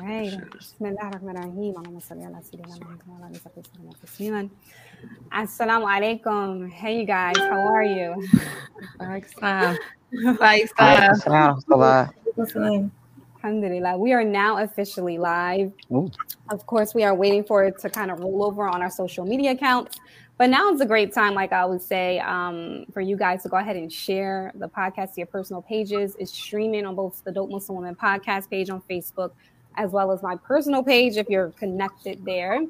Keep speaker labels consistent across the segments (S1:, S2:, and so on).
S1: right. Assalamu alaikum. Hey, you guys. How are you? Alhamdulillah. We are now officially live. Ooh. Of course, we are waiting for it to kind of roll over on our social media accounts. But now is a great time, like I would say, um, for you guys to go ahead and share the podcast to your personal pages. It's streaming on both the Dope Muslim Woman podcast page on Facebook, as well as my personal page if you're connected there.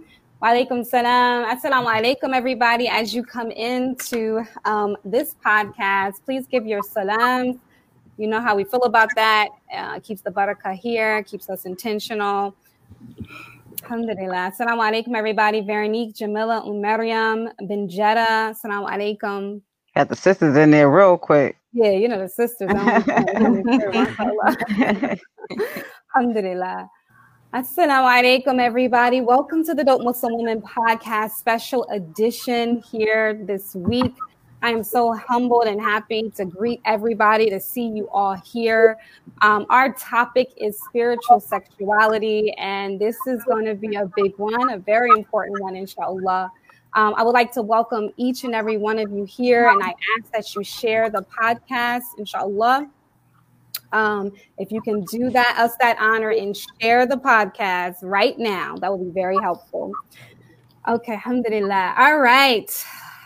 S1: Walaikum salam. Assalamu alaikum, everybody. As you come into um, this podcast, please give your salams. You know how we feel about that. Uh, keeps the barakah here, keeps us intentional. Alhamdulillah. Assalamu alaikum, everybody. Veronique, Jamila, Umariam, Benjetta. Assalamu alaikum.
S2: Got the sisters in there real quick.
S1: Yeah, you know the sisters. Alhamdulillah. Assalamu alaikum, everybody. Welcome to the Dope Muslim Woman podcast special edition here this week. I am so humbled and happy to greet everybody, to see you all here. Um, our topic is spiritual sexuality, and this is going to be a big one, a very important one, inshallah. Um, I would like to welcome each and every one of you here, and I ask that you share the podcast, inshallah. Um, if you can do that, us that honor and share the podcast right now, that would be very helpful. Okay, alhamdulillah. All right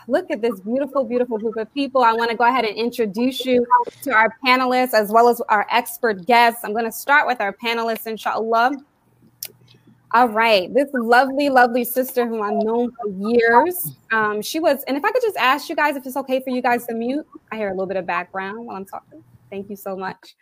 S1: look at this beautiful, beautiful group of people. I want to go ahead and introduce you to our panelists as well as our expert guests. I'm going to start with our panelists, inshallah. All right, this lovely, lovely sister whom I've known for years. Um, she was, and if I could just ask you guys if it's okay for you guys to mute, I hear a little bit of background while I'm talking. Thank you so much.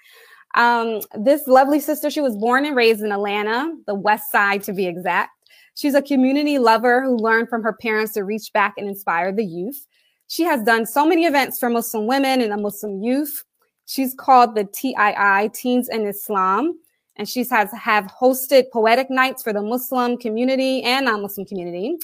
S1: Um, this lovely sister, she was born and raised in Atlanta, the West Side to be exact. She's a community lover who learned from her parents to reach back and inspire the youth. She has done so many events for Muslim women and the Muslim youth. She's called the TII, Teens in Islam, and she has have hosted poetic nights for the Muslim community and non-Muslim community.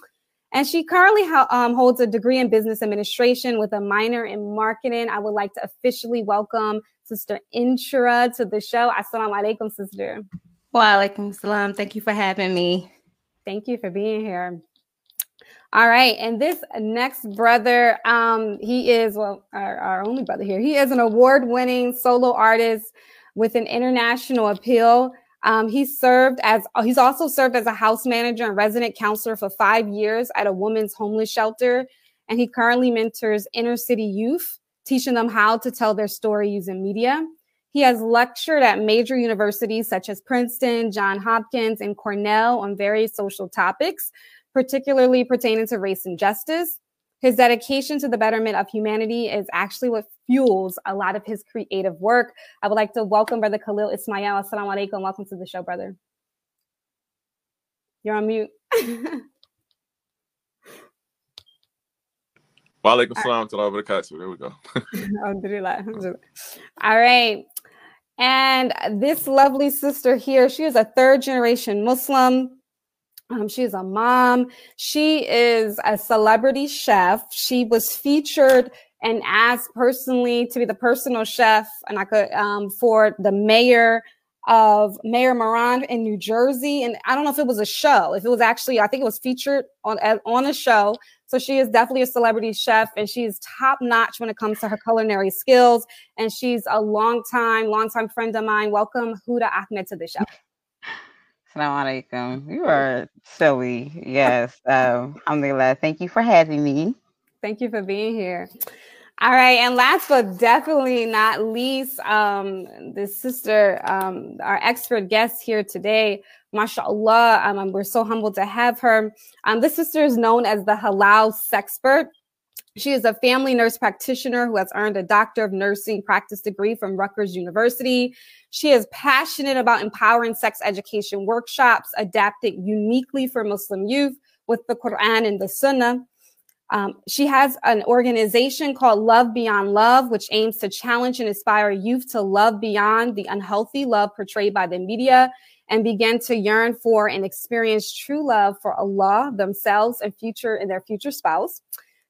S1: And she currently um, holds a degree in business administration with a minor in marketing. I would like to officially welcome Sister Inshirah to the show. Assalamu alaikum, sister.
S3: Wa alaikum salam. Thank you for having me.
S1: Thank you for being here. All right. And this next brother, um, he is, well, our, our only brother here. He is an award winning solo artist with an international appeal. Um, he served as, he's also served as a house manager and resident counselor for five years at a women's homeless shelter. And he currently mentors inner city youth, teaching them how to tell their story using media. He has lectured at major universities such as Princeton, John Hopkins, and Cornell on various social topics, particularly pertaining to race and justice. His dedication to the betterment of humanity is actually what fuels a lot of his creative work. I would like to welcome Brother Khalil Ismail. Assalamu alaikum. Welcome to the show, brother. You're on mute.
S4: Walaikum salam to There we go.
S1: All right. And this lovely sister here, she is a third generation Muslim. Um, she is a mom. She is a celebrity chef. She was featured and asked personally to be the personal chef, and I could um, for the mayor of Mayor Moran in New Jersey. And I don't know if it was a show, if it was actually, I think it was featured on on a show. So she is definitely a celebrity chef and she's top notch when it comes to her culinary skills. And she's a long time, long time friend of mine. Welcome Huda Ahmad to the show.
S2: Assalamu alaikum. You are silly. Yes. Um, alhamdulillah. Thank you for having me.
S1: Thank you for being here. All right, and last but definitely not least, um, the sister, um, our expert guest here today, mashallah, um, we're so humbled to have her. Um, this sister is known as the halal sexpert. She is a family nurse practitioner who has earned a doctor of nursing practice degree from Rutgers University. She is passionate about empowering sex education workshops adapted uniquely for Muslim youth with the Quran and the Sunnah. Um, she has an organization called Love Beyond Love, which aims to challenge and inspire youth to love beyond the unhealthy love portrayed by the media and begin to yearn for and experience true love for Allah, themselves, and future and their future spouse.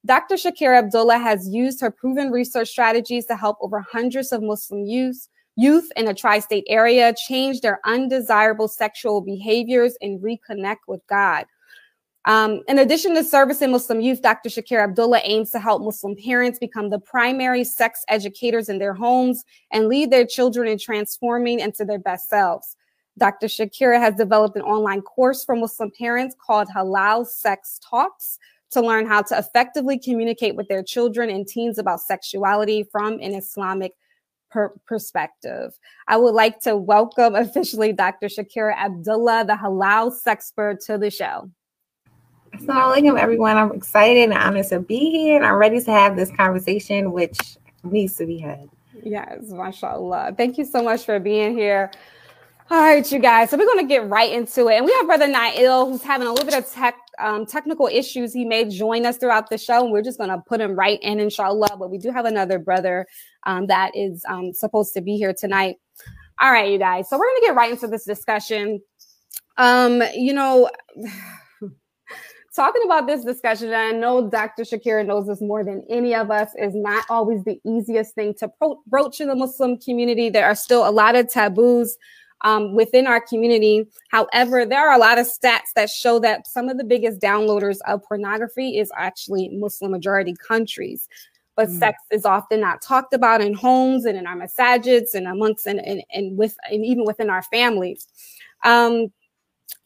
S1: Dr. Shaakira Abdullah has used her proven research strategies to help over hundreds of Muslim youths youth in a tri state area change their undesirable sexual behaviors and reconnect with God. Um, in addition to servicing Muslim youth, Dr. Shaakira Abdullah aims to help Muslim parents become the primary sex educators in their homes and lead their children in transforming into their best selves. Dr. Shaakira has developed an online course for Muslim parents called Halal Sex Talks to learn how to effectively communicate with their children and teens about sexuality from an Islamic per- perspective. I would like to welcome officially Dr. Shaakira Abdullah, the halal sexpert, to the show.
S5: Assalamu alaikum, everyone. I'm excited and honored to be here, and I'm ready to have this conversation, which needs to be had.
S1: Yes, mashallah. Thank you so much for being here. All right, you guys. So we're going to get right into it. And we have Brother Na'il, who's having a little bit of tech um, technical issues. He may join us throughout the show, and we're just going to put him right in, inshallah. But we do have another brother um, that is um, supposed to be here tonight. All right, you guys. So we're going to get right into this discussion. Um, you know, talking about this discussion, I know Dr. Shaakira knows this more than any of us, is not always the easiest thing to broach in the Muslim community. There are still a lot of taboos um, within our community. However, there are a lot of stats that show that some of the biggest downloaders of pornography is actually Muslim majority countries. But mm. sex is often not talked about in homes and in our masajids and amongst and, and, and with and even within our families. Um,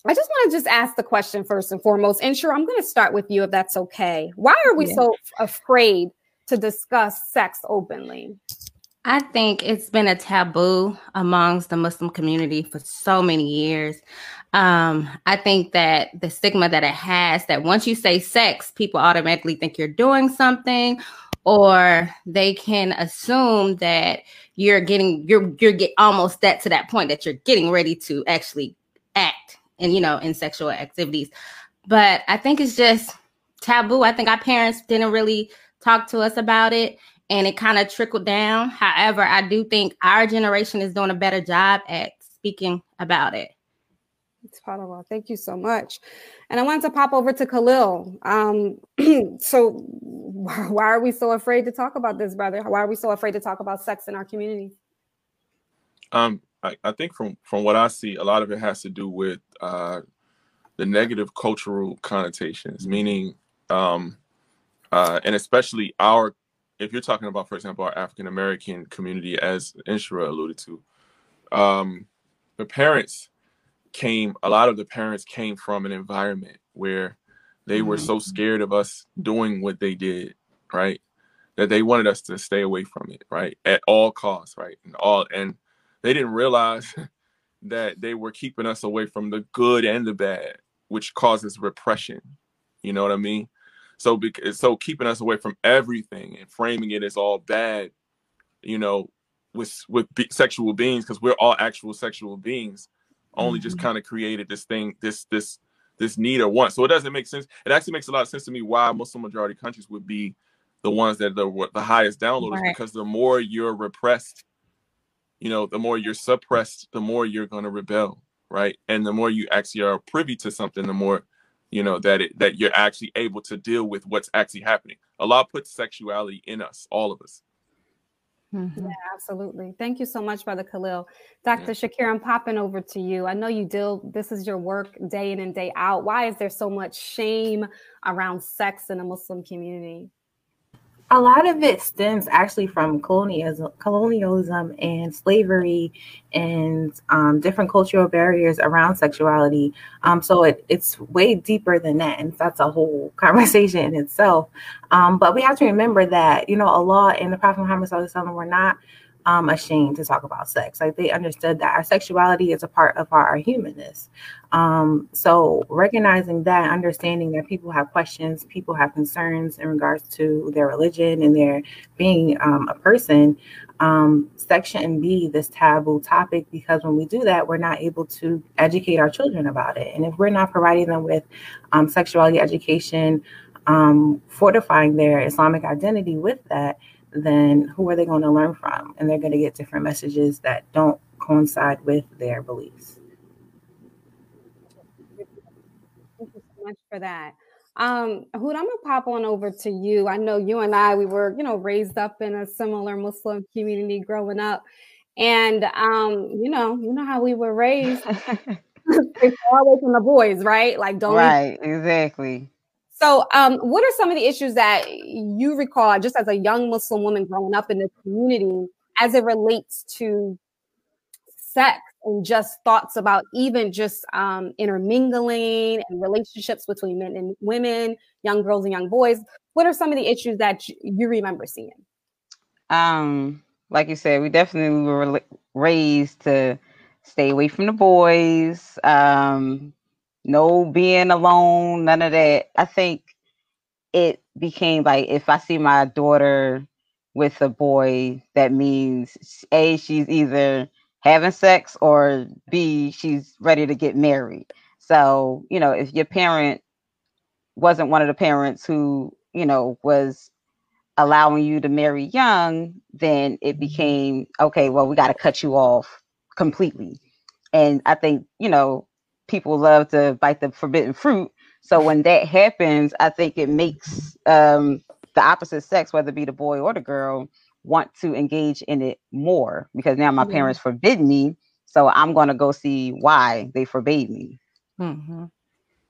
S1: I just want to just ask the question first and foremost. And sure, I'm going to start with you if that's okay. Why are we yeah. so afraid to discuss sex openly?
S3: I think it's been a taboo amongst the Muslim community for so many years. Um, I think that the stigma that it has that once you say sex, people automatically think you're doing something, or they can assume that you're getting you're you're get almost that to that point that you're getting ready to actually act and you know in sexual activities. But i think it's just taboo. I think our parents didn't really talk to us about it and it kind of trickled down however i do think our generation is doing a better job at speaking about it
S1: it's all. Thank you so much. And I wanted to pop over to Khalil. Um, so, why are we so afraid to talk about this, brother? Why are we so afraid to talk about sex in our community?
S4: Um, I, I think from from what I see, a lot of it has to do with uh, the negative cultural connotations, meaning, um, uh, and especially our, if you're talking about, for example, our African American community, as Inshirah alluded to, um, the parents came. A lot of the parents came from an environment where they were so mm-hmm. scared of us doing what they did, right? That they wanted us to stay away from it, right, at all costs, right, and all and they didn't realize that they were keeping us away from the good and the bad, which causes repression. You know what I mean? So because so keeping us away from everything and framing it as all bad, you know, with with be- sexual beings because we're all actual sexual beings, only mm-hmm. just kind of created this thing, this this this need or want. So it doesn't make sense. It actually makes a lot of sense to me why Muslim majority countries would be the ones that are the, the highest downloaders right. because the more you're repressed you know, the more you're suppressed, the more you're going to rebel, right? And the more you actually are privy to something, the more, you know, that it that you're actually able to deal with what's actually happening. Allah puts sexuality in us, all of us.
S1: Mm-hmm. Yeah, absolutely. Thank you so much, Brother Khalil. Dr. Yeah. Shakir, I'm popping over to you. I know you deal, this is your work day in and day out. Why is there so much shame around sex in the Muslim community?
S5: A lot of it stems actually from colonialism, colonialism and slavery and um, different cultural barriers around sexuality. Um, so it, it's way deeper than that, and that's a whole conversation in itself. Um, but we have to remember that you know Allah and the Prophet Muhammad were not um, ashamed to talk about sex. Like they understood that our sexuality is a part of our, humanness. Um, so recognizing that, understanding that people have questions, people have concerns in regards to their religion and their being um, a person, um, sex shouldn't be this taboo topic because when we do that, we're not able to educate our children about it. And if we're not providing them with um, sexuality education, um, fortifying their Islamic identity with that, then who are they going to learn from? And they're going to get different messages that don't coincide with their beliefs.
S1: Thank you so much for that. Um, Hood, I'm gonna pop on over to you. I know you and I, we were, you know, raised up in a similar Muslim community growing up. And um, you know, you know how we were raised. Stay far away from the boys, right? Like don't
S2: right, exactly.
S1: So, um, what are some of the issues that you recall just as a young Muslim woman growing up in the community as it relates to sex and just thoughts about even just um, intermingling and relationships between men and women, young girls and young boys? What are some of the issues that you remember seeing?
S2: Um, like you said, we definitely were raised to stay away from the boys. Um, no being alone, none of that. I think it became like if I see my daughter with a boy, that means A, she's either having sex or B, she's ready to get married. So, you know, if your parent wasn't one of the parents who, you know, was allowing you to marry young, then it mm-hmm. became okay, well, we got to cut you off completely. And I think, you know, people love to bite the forbidden fruit. So when that happens, I think it makes um, the opposite sex, whether it be the boy or the girl, want to engage in it more because now my mm-hmm. parents forbid me. So I'm going to go see why they forbade me.
S1: Mm-hmm.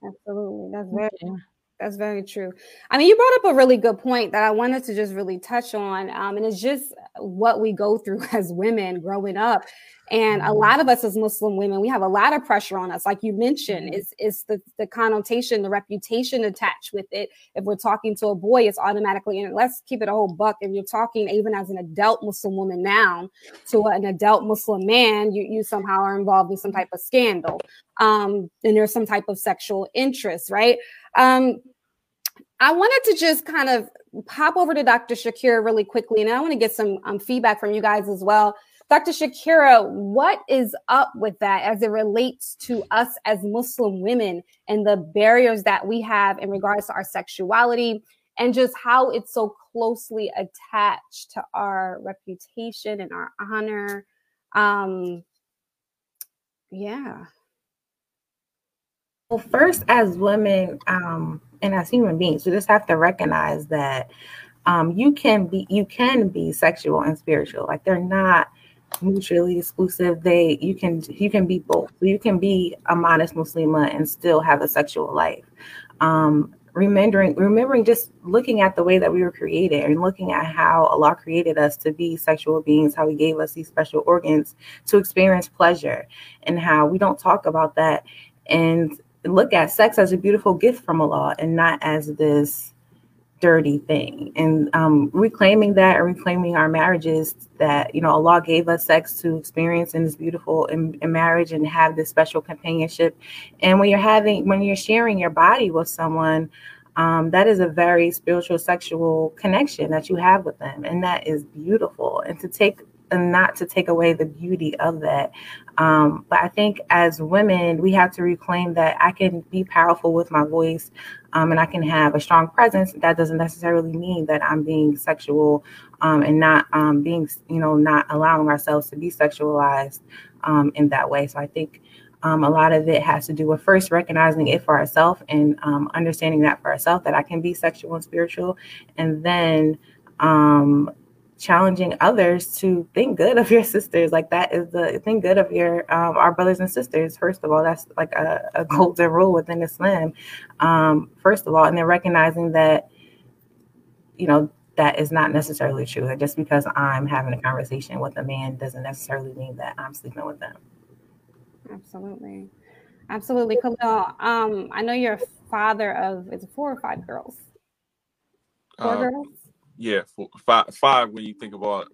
S1: Absolutely. That's very, that's very true. I mean, you brought up a really good point that I wanted to just really touch on. Um, and it's just what we go through as women growing up and a mm-hmm. lot of us as Muslim women, we have a lot of pressure on us. Like you mentioned, mm-hmm. is is the, the connotation, the reputation attached with it. If we're talking to a boy, it's automatically, and let's keep it a whole buck. If you're talking even as an adult Muslim woman now to an adult Muslim man, you, you somehow are involved in some type of scandal. Um, and there's some type of sexual interest, right? Um, I wanted to just kind of pop over to Dr. Shaakira really quickly, and I want to get some um, feedback from you guys as well. Dr. Shaakira, what is up with that as it relates to us as Muslim women and the barriers that we have in regards to our sexuality and just how it's so closely attached to our reputation and our honor? Um, yeah.
S5: Well, first, as women um, and as human beings, we just have to recognize that um, you can be you can be sexual and spiritual. Like they're not mutually exclusive. They you can you can be both. You can be a modest Muslima and still have a sexual life. Um, remembering remembering just looking at the way that we were created and looking at how Allah created us to be sexual beings, how He gave us these special organs to experience pleasure, and how we don't talk about that and look at sex as a beautiful gift from Allah and not as this dirty thing. And um, reclaiming that and reclaiming our marriages that you know allah gave us sex to experience in this beautiful in, in, marriage and have this special companionship. And when you're having when you're sharing your body with someone um, that is a very spiritual sexual connection that you have with them. And that is beautiful. And to take and not to take away the beauty of that. Um, but I think as women, we have to reclaim that I can be powerful with my voice um, and I can have a strong presence. That doesn't necessarily mean that I'm being sexual um, and not um, being, you know, not allowing ourselves to be sexualized um, in that way. So I think. Um, a lot of it has to do with first recognizing it for ourselves and understanding that for ourselves that I can be sexual and spiritual, and then um, challenging others to think good of your sisters. Like that is the think good of your um, our brothers and sisters. First of all, that's like a, a golden rule within Islam. Um, first of all, and then recognizing that you know that is not necessarily true. That just because I'm having a conversation with a man doesn't necessarily mean that I'm sleeping with them.
S1: Absolutely, absolutely, Khalil. Um, I know you're a father of is it four or five girls? Four
S4: uh, girls yeah, four, five, five. When you think about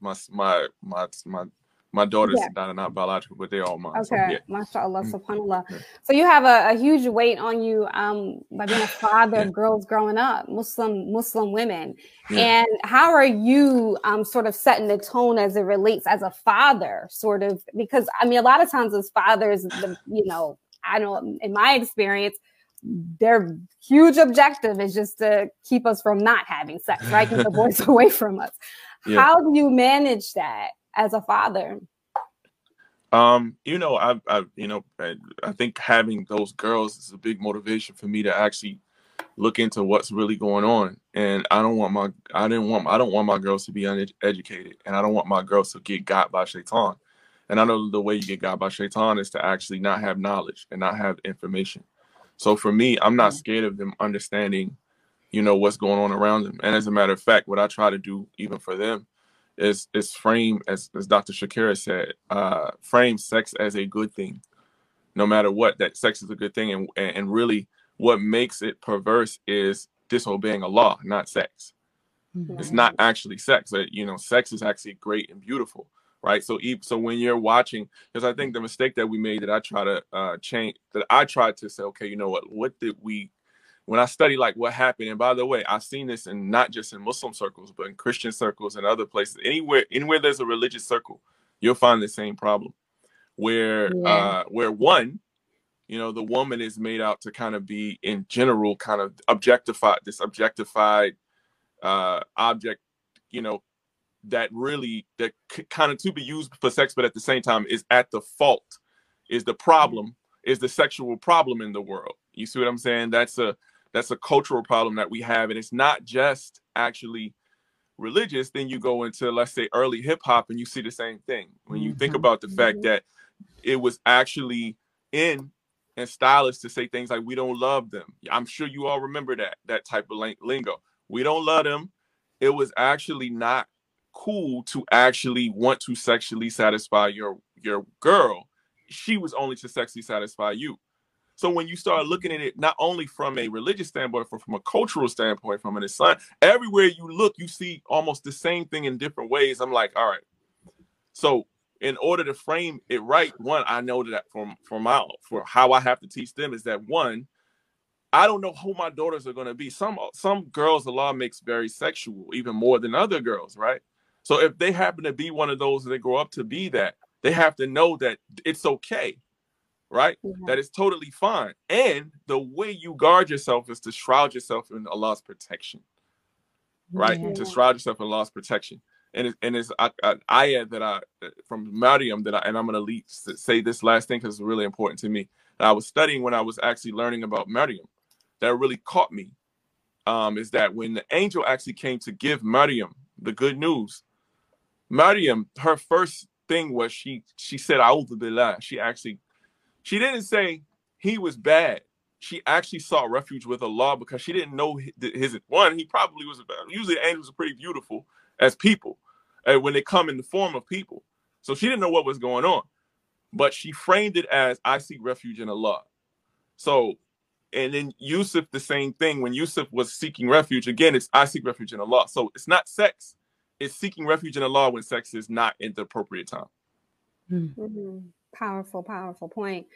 S4: my my my my my daughters yeah. that are not biological, but they're all mine.
S1: Okay, so, yeah. mashallah, mm-hmm. subhanallah. So you have a, a, huge weight on you um, by being a father of girls growing up, Muslim Muslim women. Yeah. And how are you um, sort of setting the tone as it relates as a father, sort of? Because I mean, a lot of times as fathers, the, you know, I don't know in my experience, their huge objective is just to keep us from not having sex, right? Keep the boys away from us. Yeah. How do you manage that as a father?
S4: Um, you know, I, I, you know, I, I think having those girls is a big motivation for me to actually look into what's really going on. And I don't want my I didn't want I don't want my girls to be uneducated, and I don't want my girls to get got by shaitan. And I know the way you get got by shaitan is to actually not have knowledge and not have information. So for me, I'm not scared of them understanding, you know, what's going on around them. And as a matter of fact, what I try to do even for them is is frame as as Dr. Shaakira said, uh, frame sex as a good thing. No matter what, that sex is a good thing, and and really, what makes it perverse is disobeying Allah, not sex. Mm-hmm. It's not actually sex. You know, sex is actually great and beautiful, right? So, so when you're watching, because I think the mistake that we made that I try to uh, change, that I tried to say, okay, you know what, what did we when I study like what happened, and by the way, I've seen this in not just in Muslim circles, but in Christian circles and other places. Anywhere, anywhere there's a religious circle, you'll find the same problem, where yeah. uh, where one, you know, the woman is made out to kind of be in general kind of objectified, this objectified uh, object, you know, that really that kind of to be used for sex, but at the same time is at the fault, is the problem, is the sexual problem in the world. You see what I'm saying? That's a that's a cultural problem that we have and it's not just actually religious then you go into let's say early hip hop and you see the same thing when you mm-hmm. think about the mm-hmm. fact that it was actually in and stylish to say things like we don't love them i'm sure you all remember that that type of lingo we don't love them it was actually not cool to actually want to sexually satisfy your your girl she was only to sexually satisfy you so when you start looking at it, not only from a religious standpoint, but from a cultural standpoint, from an Islam, everywhere you look, you see almost the same thing in different ways. I'm like, all right. So in order to frame it right, one, I know that from from my for how I have to teach them is that one, I don't know who my daughters are going to be. Some some girls, the law makes very sexual, even more than other girls, right? So if they happen to be one of those and they grow up to be that, they have to know that it's okay right? Mm-hmm. That is totally fine. And the way you guard yourself is to shroud yourself in Allah's protection, right? Yeah. To shroud yourself in Allah's protection. And it's, and it's an ayah that I from Maryam that I and I'm gonna lead, say this last thing because it's really important to me. That I was studying when I was actually learning about Maryam. That really caught me. Um, is that when the angel actually came to give Maryam the good news, Maryam, her first thing was she she said, "A'udhu billah." She actually she didn't say he was bad. She actually sought refuge with Allah because she didn't know his, one. He probably was. Bad. Usually, angels are pretty beautiful as people uh, when they come in the form of people. So she didn't know what was going on, but she framed it as "I seek refuge in Allah." So, and then Yusuf, the same thing. When Yusuf was seeking refuge, again, it's "I seek refuge in Allah." So it's not sex; it's seeking refuge in Allah when sex is not in the appropriate time.
S1: Mm-hmm. Powerful, powerful point.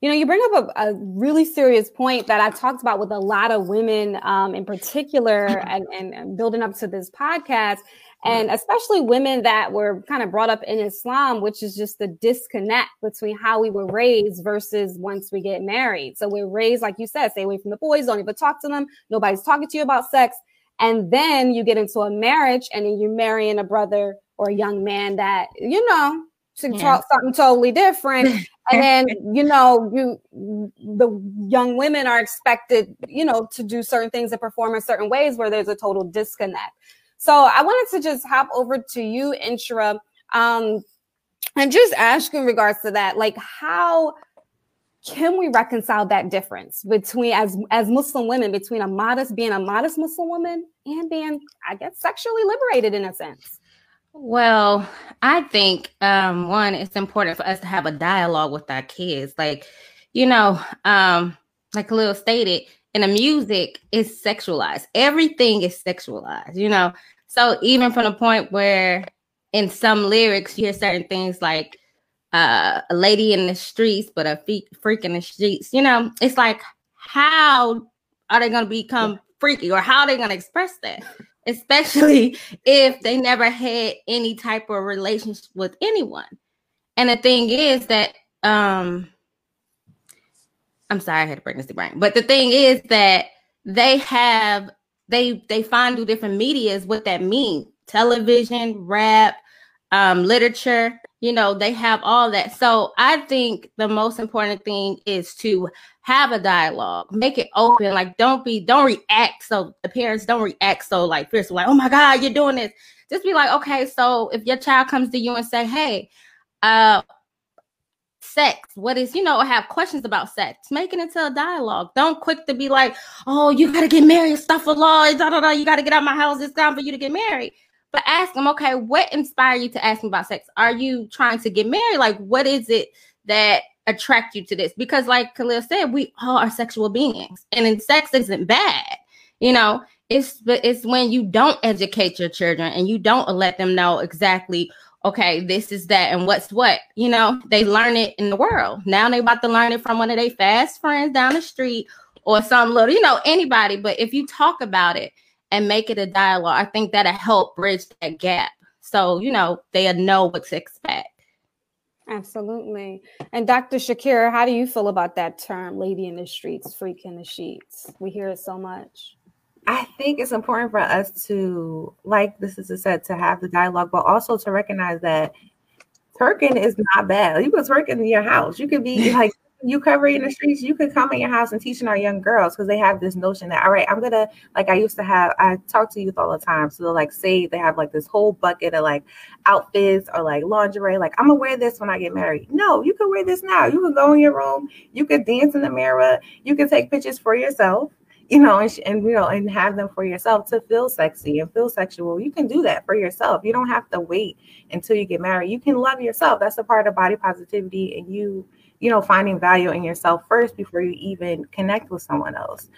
S1: You know, you bring up a, a, really serious point that I talked about with a lot of women um, in particular, and, and, and, building up to this podcast, and especially women that were kind of brought up in Islam, which is just the disconnect between how we were raised versus once we get married. So we're raised, like you said, stay away from the boys, don't even talk to them. Nobody's talking to you about sex. And then you get into a marriage and then you're marrying a brother or a young man that, you know, to yeah. talk something totally different and then you know you the young women are expected you know to do certain things and perform in certain ways where there's a total disconnect so i wanted to just hop over to you inshirah um and just ask in regards to that like how can we reconcile that difference between as as muslim women between a modest being a modest muslim woman and being i guess sexually liberated in a sense
S3: well, I think um, one, it's important for us to have a dialogue with our kids. Like, you know, um, like Khalil stated, in the music is sexualized. Everything is sexualized, you know. So even from the point where in some lyrics you hear certain things like uh, a lady in the streets, but a fe- freak in the streets, you know, it's like how are they going to become freaky or how are they going to express that? especially if they never had any type of relationship with anyone. And the thing is that um I'm sorry, I had a pregnancy brain. But the thing is that they have they they find through different medias what that means. Television, rap, um, literature, you know they have all that. So i think the most important thing is to have a dialogue. Make it open. Like don't be don't react so the parents don't react so like fierce like oh my god you're doing this. Just be like okay so if your child comes to you and say hey uh sex what is you know have questions about sex make it into a dialogue. Don't quick to be like oh you gotta get married stuff a law da, da, da, you gotta get out of my house it's time for you to get married but ask them, okay, what inspired you to ask me about sex? Are you trying to get married? Like, what is it that attract you to this? Because, like Khalil said, we all are sexual beings, and sex isn't bad. You know, it's it's when you don't educate your children and you don't let them know exactly okay, this is that and what's what. You know, they learn it in the world. Now they about to learn it from one of their fast friends down the street or some little, you know, anybody. But if you talk about it and make it a dialogue. I think that'll help bridge that gap. So, you know, they'll know what to expect.
S1: Absolutely. And Dr. Shaakira, how do you feel about that term, lady in the streets, freak in the sheets? We hear it so much.
S5: I think it's important for us to, like this is said, to have the dialogue, but also to recognize that twerking is not bad. You can twerk in your house. You could be like you cover in the streets, you could come in your house and teaching our young girls because they have this notion that all right, I'm gonna like I used to have. I talk to youth all the time, so they'll like say they have like this whole bucket of like outfits or like lingerie. Like I'm gonna wear this when I get married. No, you can wear this now. You can go in your room. You could dance in the mirror. You can take pictures for yourself. You know, and, and you know, and have them for yourself to feel sexy and feel sexual. You can do that for yourself. You don't have to wait until you get married. You can love yourself. That's a part of body positivity, and you you know, finding value in yourself first before you even connect with someone else.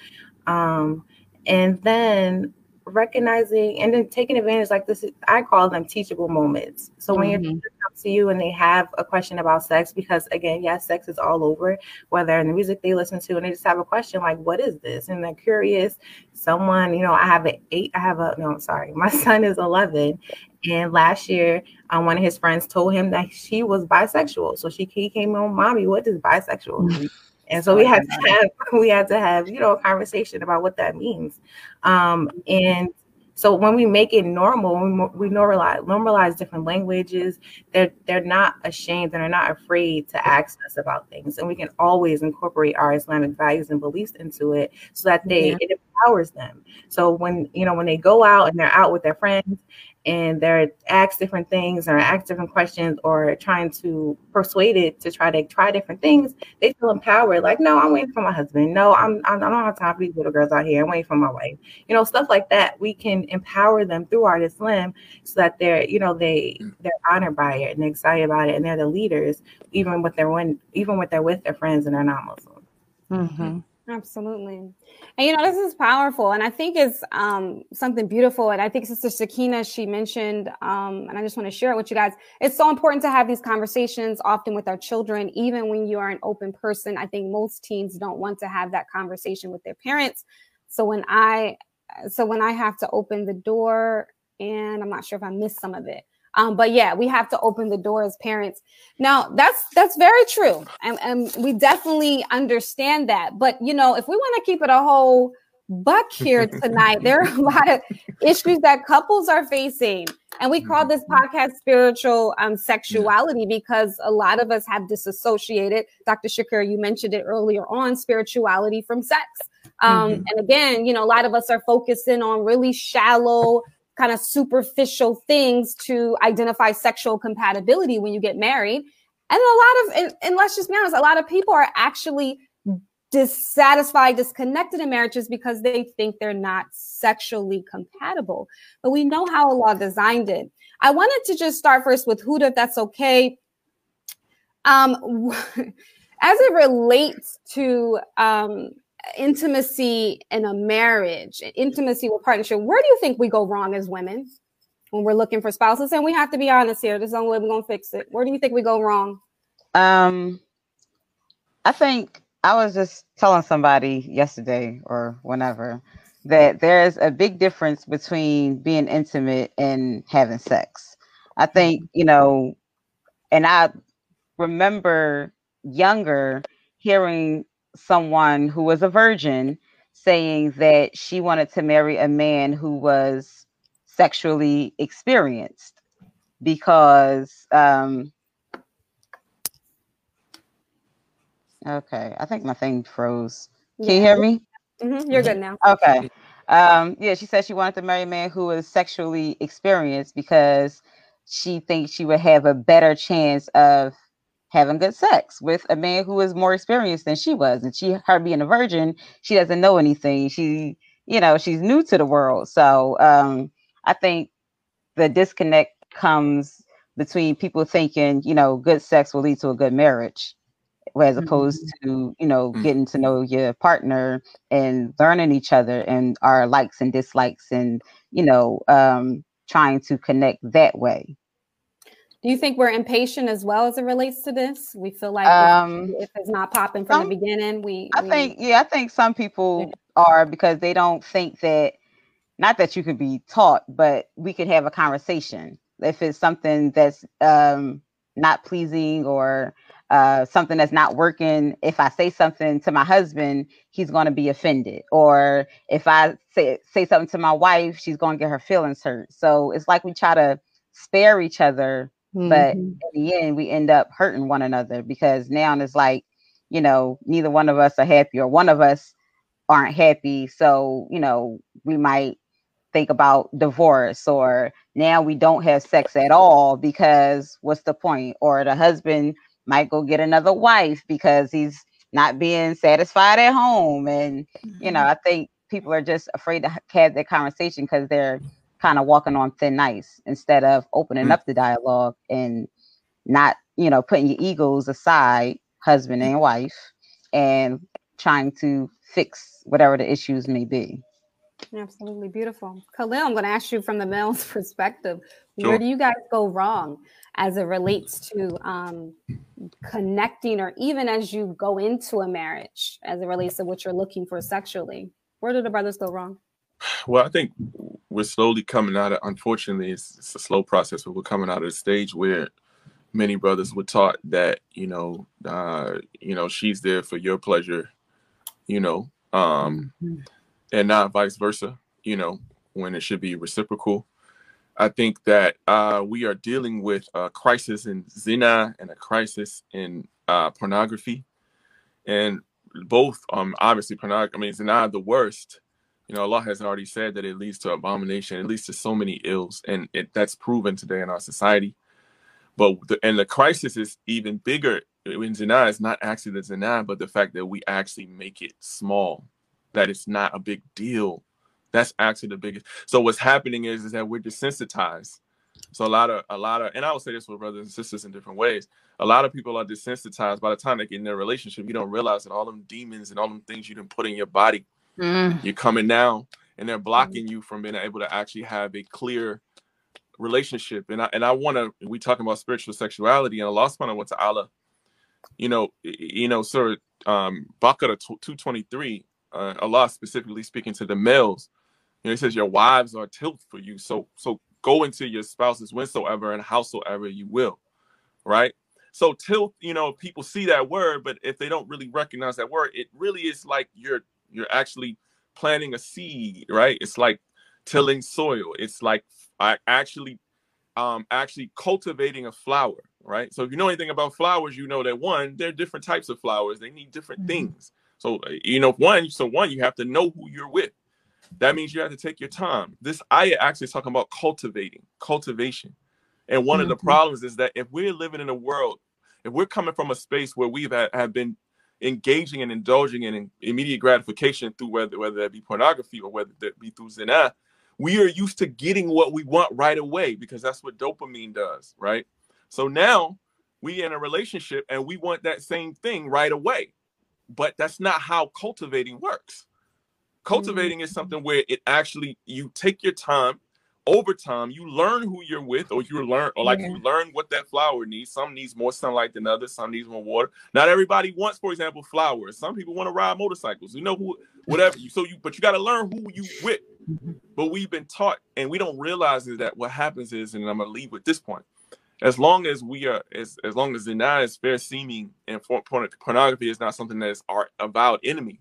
S5: Um, and then recognizing and then taking advantage like this i call them teachable moments so when mm-hmm. your teacher comes to you and they have a question about sex because again yes sex is all over whether in the music they listen to and they just have a question like what is this and they're curious someone you know i have an eight i have a no i'm sorry my son is 11 and last year, um, one of his friends told him that she was bisexual. So she he came on, mommy, what is bisexual? And so we had to have we had to have you know a conversation about what that means. Um, and so when we make it normal, we, we normalize normalize different languages. They're they're not ashamed and they're not afraid to ask us about things, and we can always incorporate our Islamic values and beliefs into it, so that they yeah. it empowers them. So when you know when they go out and they're out with their friends and they're asked different things or asked different questions or trying to persuade it to try to try different things, they feel empowered. Like, no, I'm waiting for my husband. No, I'm, I'm I don't have time for these little girls out here. I'm waiting for my wife. You know, stuff like that. We can empower them through Art Islam so that they're, you know, they they're honored by it and excited about it, and they're the leaders, even with their when even with their with their friends and they're not Muslim.
S1: Mm-hmm. Absolutely. And you know, this is powerful. And I think it's um, something beautiful. And I think Sister Sakina, she mentioned, um, and I just want to share it with you guys. It's so important to have these conversations often with our children, even when you are an open person. I think most teens don't want to have that conversation with their parents. So when I so when I have to open the door, and I'm not sure if I missed some of it. Um, but yeah, we have to open the door as parents. Now that's that's very true, and, and we definitely understand that. But you know, if we want to keep it a whole buck here tonight, there are a lot of issues that couples are facing, and we call this podcast spiritual um, sexuality because a lot of us have disassociated. Dr. Shakir, you mentioned it earlier on, spirituality from sex. Um, mm-hmm. And again, you know, a lot of us are focusing on really shallow kind of superficial things to identify sexual compatibility when you get married. And a lot of, and, and let's just be honest, a lot of people are actually dissatisfied, disconnected in marriages because they think they're not sexually compatible. But we know how Allah designed it. I wanted to just start first with Huda, if that's okay. Um, as it relates to um, intimacy in a marriage, intimacy with partnership, where do you think we go wrong as women when we're looking for spouses? And we have to be honest here. There's only way we're gonna fix it. Where do you think we go wrong?
S2: Um, I think I was just telling somebody yesterday or whenever that there's a big difference between being intimate and having sex. I think, you know, and I remember younger hearing someone who was a virgin saying that she wanted to marry a man who was sexually experienced because um okay i think my thing froze can yeah. you hear me
S1: mm-hmm. you're good now
S2: okay um yeah she said she wanted to marry a man who was sexually experienced because she thinks she would have a better chance of having good sex with a man who is more experienced than she was. And she, her being a virgin, she doesn't know anything. She, you know, she's new to the world. So um, I think the disconnect comes between people thinking, you know, good sex will lead to a good marriage as opposed mm-hmm. to you know mm-hmm. getting to know your partner and learning each other and our likes and dislikes and you know um, trying to connect that way
S1: do you think we're impatient as well as it relates to this we feel like um, if, it's not popping from some, the beginning we
S2: i
S1: we,
S2: think yeah i think some people are because they don't think that not that you could be taught but we could have a conversation if it's something that's um, not pleasing or uh, something that's not working, if I say something to my husband, he's going to be offended. Or if I say say something to my wife, she's going to get her feelings hurt. So it's like we try to spare each other, mm-hmm. but in the end, we end up hurting one another because now it's like, you know, neither one of us are happy, or one of us aren't happy. So you know, we might think about divorce or now we don't have sex at all because what's the point or the husband might go get another wife because he's not being satisfied at home. And, mm-hmm. you know, mm-hmm. I think people are just afraid to have that conversation because they're kind of walking on thin ice instead of opening mm-hmm. up the dialogue and not, you know, putting your egos aside, husband and wife, and trying to fix whatever the issues may be.
S1: Absolutely beautiful. Khalil, I'm going to ask you from the male's perspective. Sure. Where do you guys go wrong as it relates to um, connecting, or even as you go into a marriage, as it relates to what you're looking for sexually? Where do the brothers go wrong?
S4: Well, I think we're slowly coming out of. Unfortunately, it's, it's a slow process, but we're coming out of the stage where many brothers were taught that you know, uh, you know, she's there for your pleasure, you know, um, mm-hmm. and not vice versa. You know, when it should be reciprocal. I think that uh, we are dealing with a crisis in zina and a crisis in uh, pornography, and both um obviously pornography. I mean, zina the worst. You know, Allah has already said that it leads to abomination. It leads to so many ills, and it, that's proven today in our society. But the, and the crisis is even bigger in zina. It's not actually the zina, but the fact that we actually make it small, that it's not a big deal that's actually the biggest. So what's happening is is that we're desensitized. So a lot of a lot of, and I would say this with brothers and sisters in different ways. A lot of people are desensitized. By the time they get in their relationship, you don't realize that all them demons and all them things you didn't put in your body, mm. you're coming down, and they're blocking mm. you from being able to actually have a clear relationship. And I and I want to. We talking about spiritual sexuality, and Allah Subhanahu wa Taala. You know, you know, sir. Um, Baqarah two twenty three. Uh, Allah specifically speaking to the males You know, he says your wives are tilth for you. So so go into your spouses whensoever and howsoever you will, right? So tilth, you know, people see that word, but if they don't really recognize that word, it really is like you're you're actually planting a seed, right? It's like tilling soil. It's like actually um actually cultivating a flower, right? So if you know anything about flowers, you know that one, there are different types of flowers. They need different mm-hmm. things. So you know, one, so one, you have to know who you're with. That means you have to take your time. This ayah actually is talking about cultivating, cultivation. And one mm-hmm. of the mm-hmm. problems is that if we're living in a world, if we're coming from a space where we've had, have been engaging and indulging in immediate gratification through whether whether that be pornography or whether that be through zina, we are used to getting what we want right away because that's what dopamine does, right? So now we in a relationship and we want that same thing right away. But that's not how cultivating works. Cultivating is mm-hmm. something where it actually you take your time over time you learn who you're with or you learn or like yeah. you mm-hmm. learn what that flower needs. Some needs more sunlight than others. Some needs more water. Not everybody wants for example flowers. Some people want to ride motorcycles. You know who whatever. You so you but you got to learn who you with. But we've been taught and we don't realize is that what happens is and i'm gonna leave with this point. As long as we are as, as long as zina is fair seeming and pornography is not something that is our avowed enemy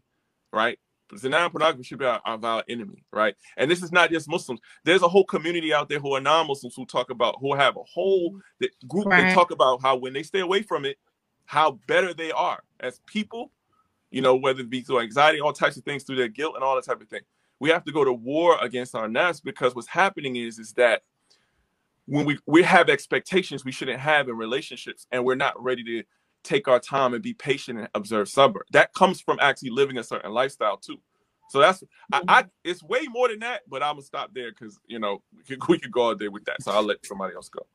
S4: right Zina pornography should be our, our vile enemy, right? And this is not just Muslims. There's a whole community out there who are non-Muslims who talk about who have a whole mm-hmm. that group right. that talk about how when they stay away from it, how better they are as people, you know, whether it be through anxiety, all types of things, through their guilt and all that type of thing. We have to go to war against our nafs because what's happening is is that when we we have expectations we shouldn't have in relationships and we're not ready to take our time and be patient and observe sabr. That comes from actually living a certain lifestyle too. So that's I, I mm-hmm. it's way more than that, but I'm gonna stop there because you know we could, we could go all day with that. So I'll let somebody else go.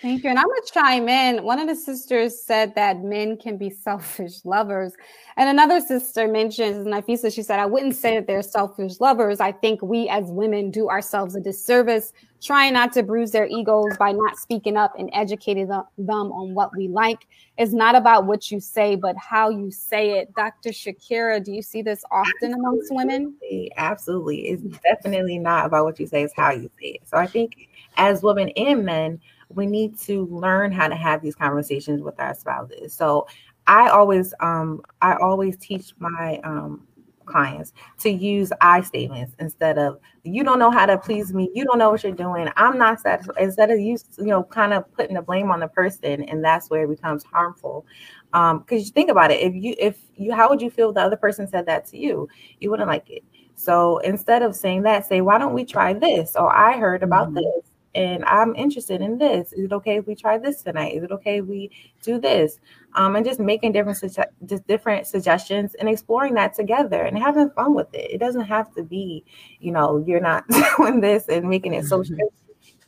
S1: Thank you. And I'm going to chime in. One of the sisters said that men can be selfish lovers. And another sister mentions, Nafisa, she said, I wouldn't say that they're selfish lovers. I think we as women do ourselves a disservice, trying not to bruise their egos by not speaking up and educating them on what we like. It's not about what you say, but how you say it. Dr. Shaakira, do you see this often amongst women?
S5: Absolutely. It's definitely not about what you say, it's how you say it. So I think as women and men, we need to learn how to have these conversations with our spouses. So I always um I always teach my um clients to use I statements instead of you don't know how to please me, you don't know what you're doing, I'm not satisfied. Instead of you, you know, kind of putting the blame on the person, and that's where it becomes harmful. Um, because you think about it, if you if you how would you feel if the other person said that to you? You wouldn't like it. So instead of saying that, say, why don't we try this? Or I heard about mm-hmm. this and I'm interested in this. Is it okay if we try this tonight? Is it okay if we do this? Um, and just making different just different suggestions and exploring that together and having fun with it. It doesn't have to be, you know, you're not doing this and making it so.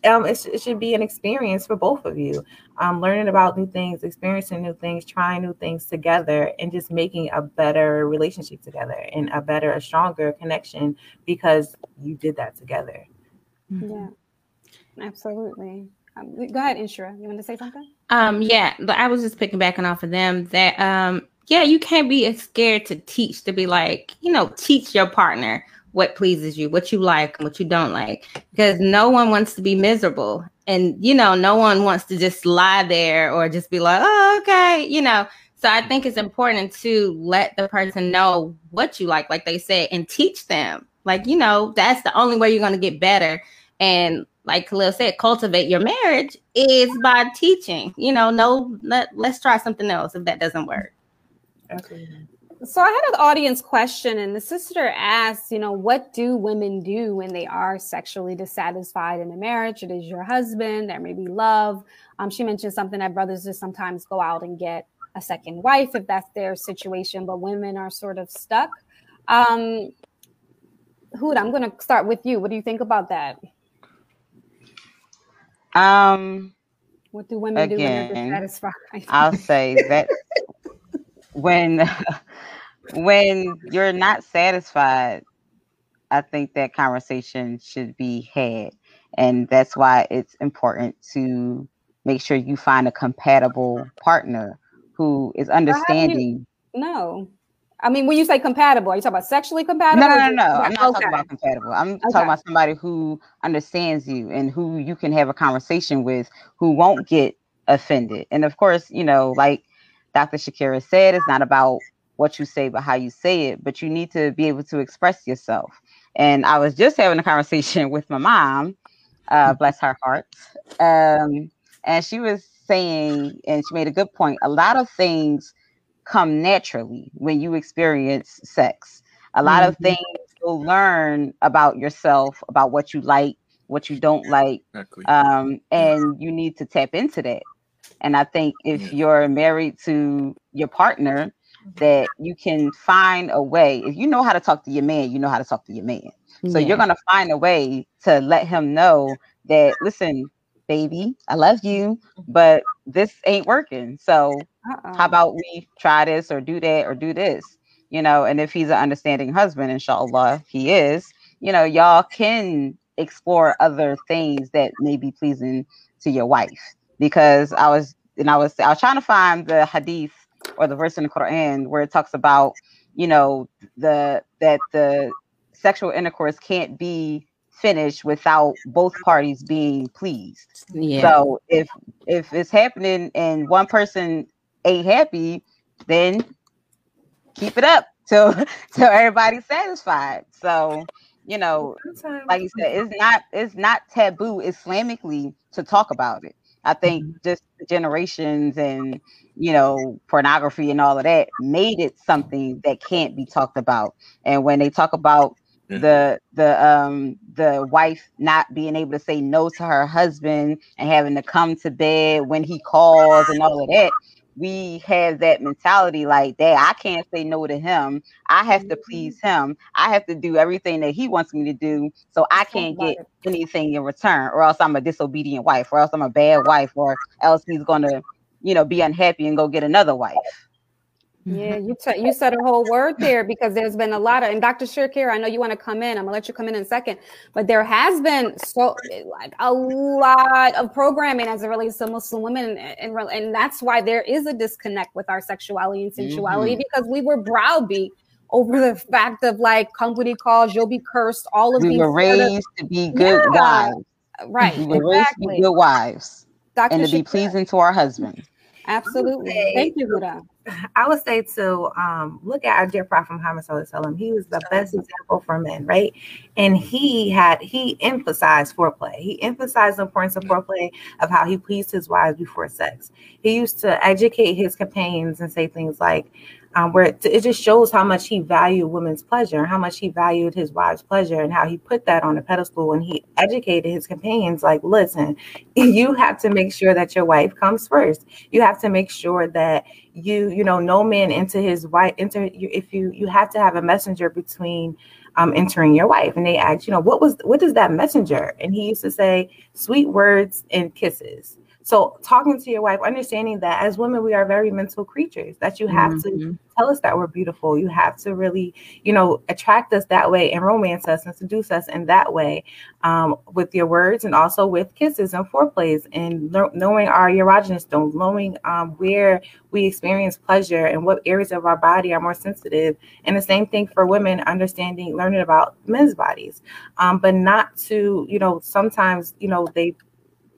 S5: Um, it, sh- it, should be an experience for both of you. Um, learning about new things, experiencing new things, trying new things together, and just making a better relationship together and a better, a stronger connection because you did that together.
S1: Yeah. Absolutely. Um, go ahead, Inshirah. You want to say something?
S3: Um, yeah, but I was just picking back and off of them that um, yeah, you can't be scared to teach to be like, you know, teach your partner what pleases you, what you like, and what you don't like, because no one wants to be miserable, and you know, no one wants to just lie there or just be like, oh, okay, you know. So I think it's important to let the person know what you like, like they said, and teach them. Like, you know, that's the only way you're going to get better. And like Khalil said, cultivate your marriage is by teaching. You know, no, let, let's try something else if that doesn't work.
S1: Absolutely. So I had an audience question, and the sister asked, you know, what do women do when they are sexually dissatisfied in a marriage? It is your husband, there may be love. Um, she mentioned something that brothers just sometimes go out and get a second wife if that's their situation, but women are sort of stuck. Um, Hood, I'm going to start with you. What do you think about that?
S2: Um,
S1: what do women again, do when they're dissatisfied?
S2: I'll say that when when you're not satisfied, I think that conversation should be had, and that's why it's important to make sure you find a compatible partner who is understanding.
S1: no, I mean, when you say compatible, are you talking about sexually compatible?
S2: No, no, no, no. I'm not okay. talking about compatible. I'm okay. talking about somebody who understands you and who you can have a conversation with who won't get offended. And of course, you know, like Dr. Shaakira said, it's not about what you say, but how you say it, but you need to be able to express yourself. And I was just having a conversation with my mom, uh, bless her heart. Um, and she was saying, and she made a good point, a lot of things come naturally when you experience sex. A lot mm-hmm. of things you'll learn about yourself, about what you like, what you don't like, exactly. um, and you need to tap into that. And I think if yeah. you're married to your partner, that you can find a way. If you know how to talk to your man, you know how to talk to your man. So yeah. you're gonna find a way to let him know that listen, baby, I love you, mm-hmm. but this ain't working. So uh-uh. how about we try this or do that or do this? You know, and if he's an understanding husband, inshallah, he is, you know, y'all can explore other things that may be pleasing to your wife. Because I was and I was I was trying to find the hadith or the verse in the Quran where it talks about, you know, the that the sexual intercourse can't be finished without both parties being pleased. Yeah. So if if it's happening and one person ain't happy, then keep it up till till everybody's satisfied. So you know, like you said, it's not it's not taboo Islamically to talk about it. I think mm-hmm. just generations and you know, pornography and all of that made it something that can't be talked about. And when they talk about mm-hmm. the the um the wife not being able to say no to her husband and having to come to bed when he calls and all of that, we have that mentality like that i can't say no to him i have to mm-hmm. please him i have to do everything that he wants me to do so i can't get anything in return or else i'm a disobedient wife or else i'm a bad wife or else he's gonna you know be unhappy and go get another wife
S1: yeah, you t- you said a whole word there because there's been a lot of and Dr. Shakir, I know you want to come in. I'm gonna let you come in in a second, but there has been so like a lot of programming as it relates to Muslim women, and and, and that's why there is a disconnect with our sexuality and sensuality mm-hmm. because we were browbeat over the fact of like company calls, you'll be cursed. All of
S2: we
S1: these
S2: were raised to be good yeah. wives,
S1: right?
S2: We were exactly. raised to be good wives, Dr. and to Shakir. be pleasing to our husband.
S1: Absolutely. Thank you, Huda.
S5: I would say to um, look at our dear Prophet Muhammad Sallallahu He was the best example for men, right? And he had he emphasized foreplay. He emphasized the importance of foreplay of how he pleased his wives before sex. He used to educate his companions and say things like, um, where it, it, just shows how much he valued women's pleasure, how much he valued his wife's pleasure, and how he put that on a pedestal. And he educated his companions, like, listen, you have to make sure that your wife comes first. You have to make sure that you, you know, no man into his wife. Enter you if you you have to have a messenger between um, entering your wife. And they asked, you know, what was what is that messenger? And he used to say, sweet words and kisses. So talking to your wife, understanding that as women, we are very mental creatures, that you have mm-hmm. to tell us that we're beautiful. You have to really, you know, attract us that way and romance us and seduce us in that way um, with your words and also with kisses and foreplays and knowing our erogenous zones, knowing um, where we experience pleasure and what areas of our body are more sensitive. And the same thing for women, understanding, learning about men's bodies, um, but not to, you know, sometimes, you know, they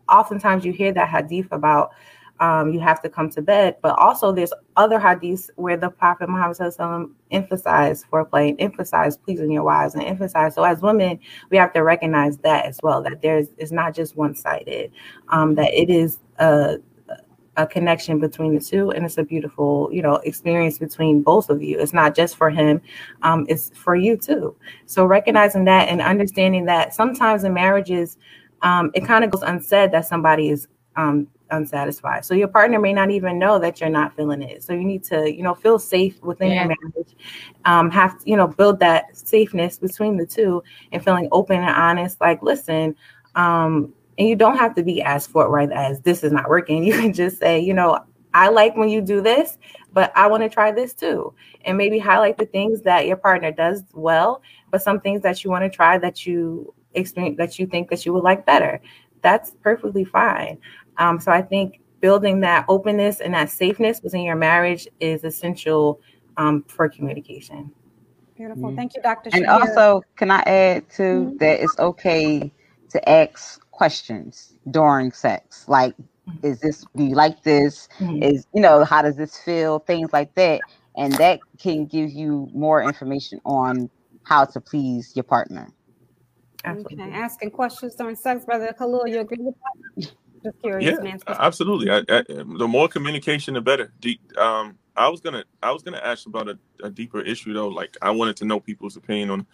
S5: oftentimes you hear that hadith about um, you have to come to bed, but also there's other hadiths where the Prophet Muhammad emphasized foreplay and emphasized pleasing your wives and emphasize. So as women, we have to recognize that as well, that there's it's not just one-sided, um, that it is a a connection between the two and it's a beautiful you know experience between both of you it's not just for him um, it's for you too so recognizing that and understanding that sometimes in marriages um, it kind of goes unsaid that somebody is um, unsatisfied. So your partner may not even know that you're not feeling it. So you need to, you know, feel safe within yeah. your marriage. Um, have to, you know, build that safeness between the two and feeling open and honest. Like, listen, um, and you don't have to be as forthright as this is not working. You can just say, you know, I like when you do this, but I want to try this too. And maybe highlight the things that your partner does well, but some things that you want to try that you experience that you think that you would like better. That's perfectly fine. Um, so I think building that openness and that safeness within your marriage is essential um, for communication.
S1: Beautiful. Mm-hmm. Thank you, Dr.
S2: And also, can I add to mm-hmm. that it's okay to ask questions during sex? Like, mm-hmm. is this, do you like this? Mm-hmm. Is, you know, how does this feel? Things like that. And that can give you more information on how to please your partner.
S1: Absolutely. Okay. Asking questions during sex, brother Khalil, you agree with that? Just curious,
S4: yeah, man. absolutely. I, I, the more communication, the better. Deep, um, I was gonna, I was gonna ask about a, a, deeper issue though. Like, I wanted to know people's opinion on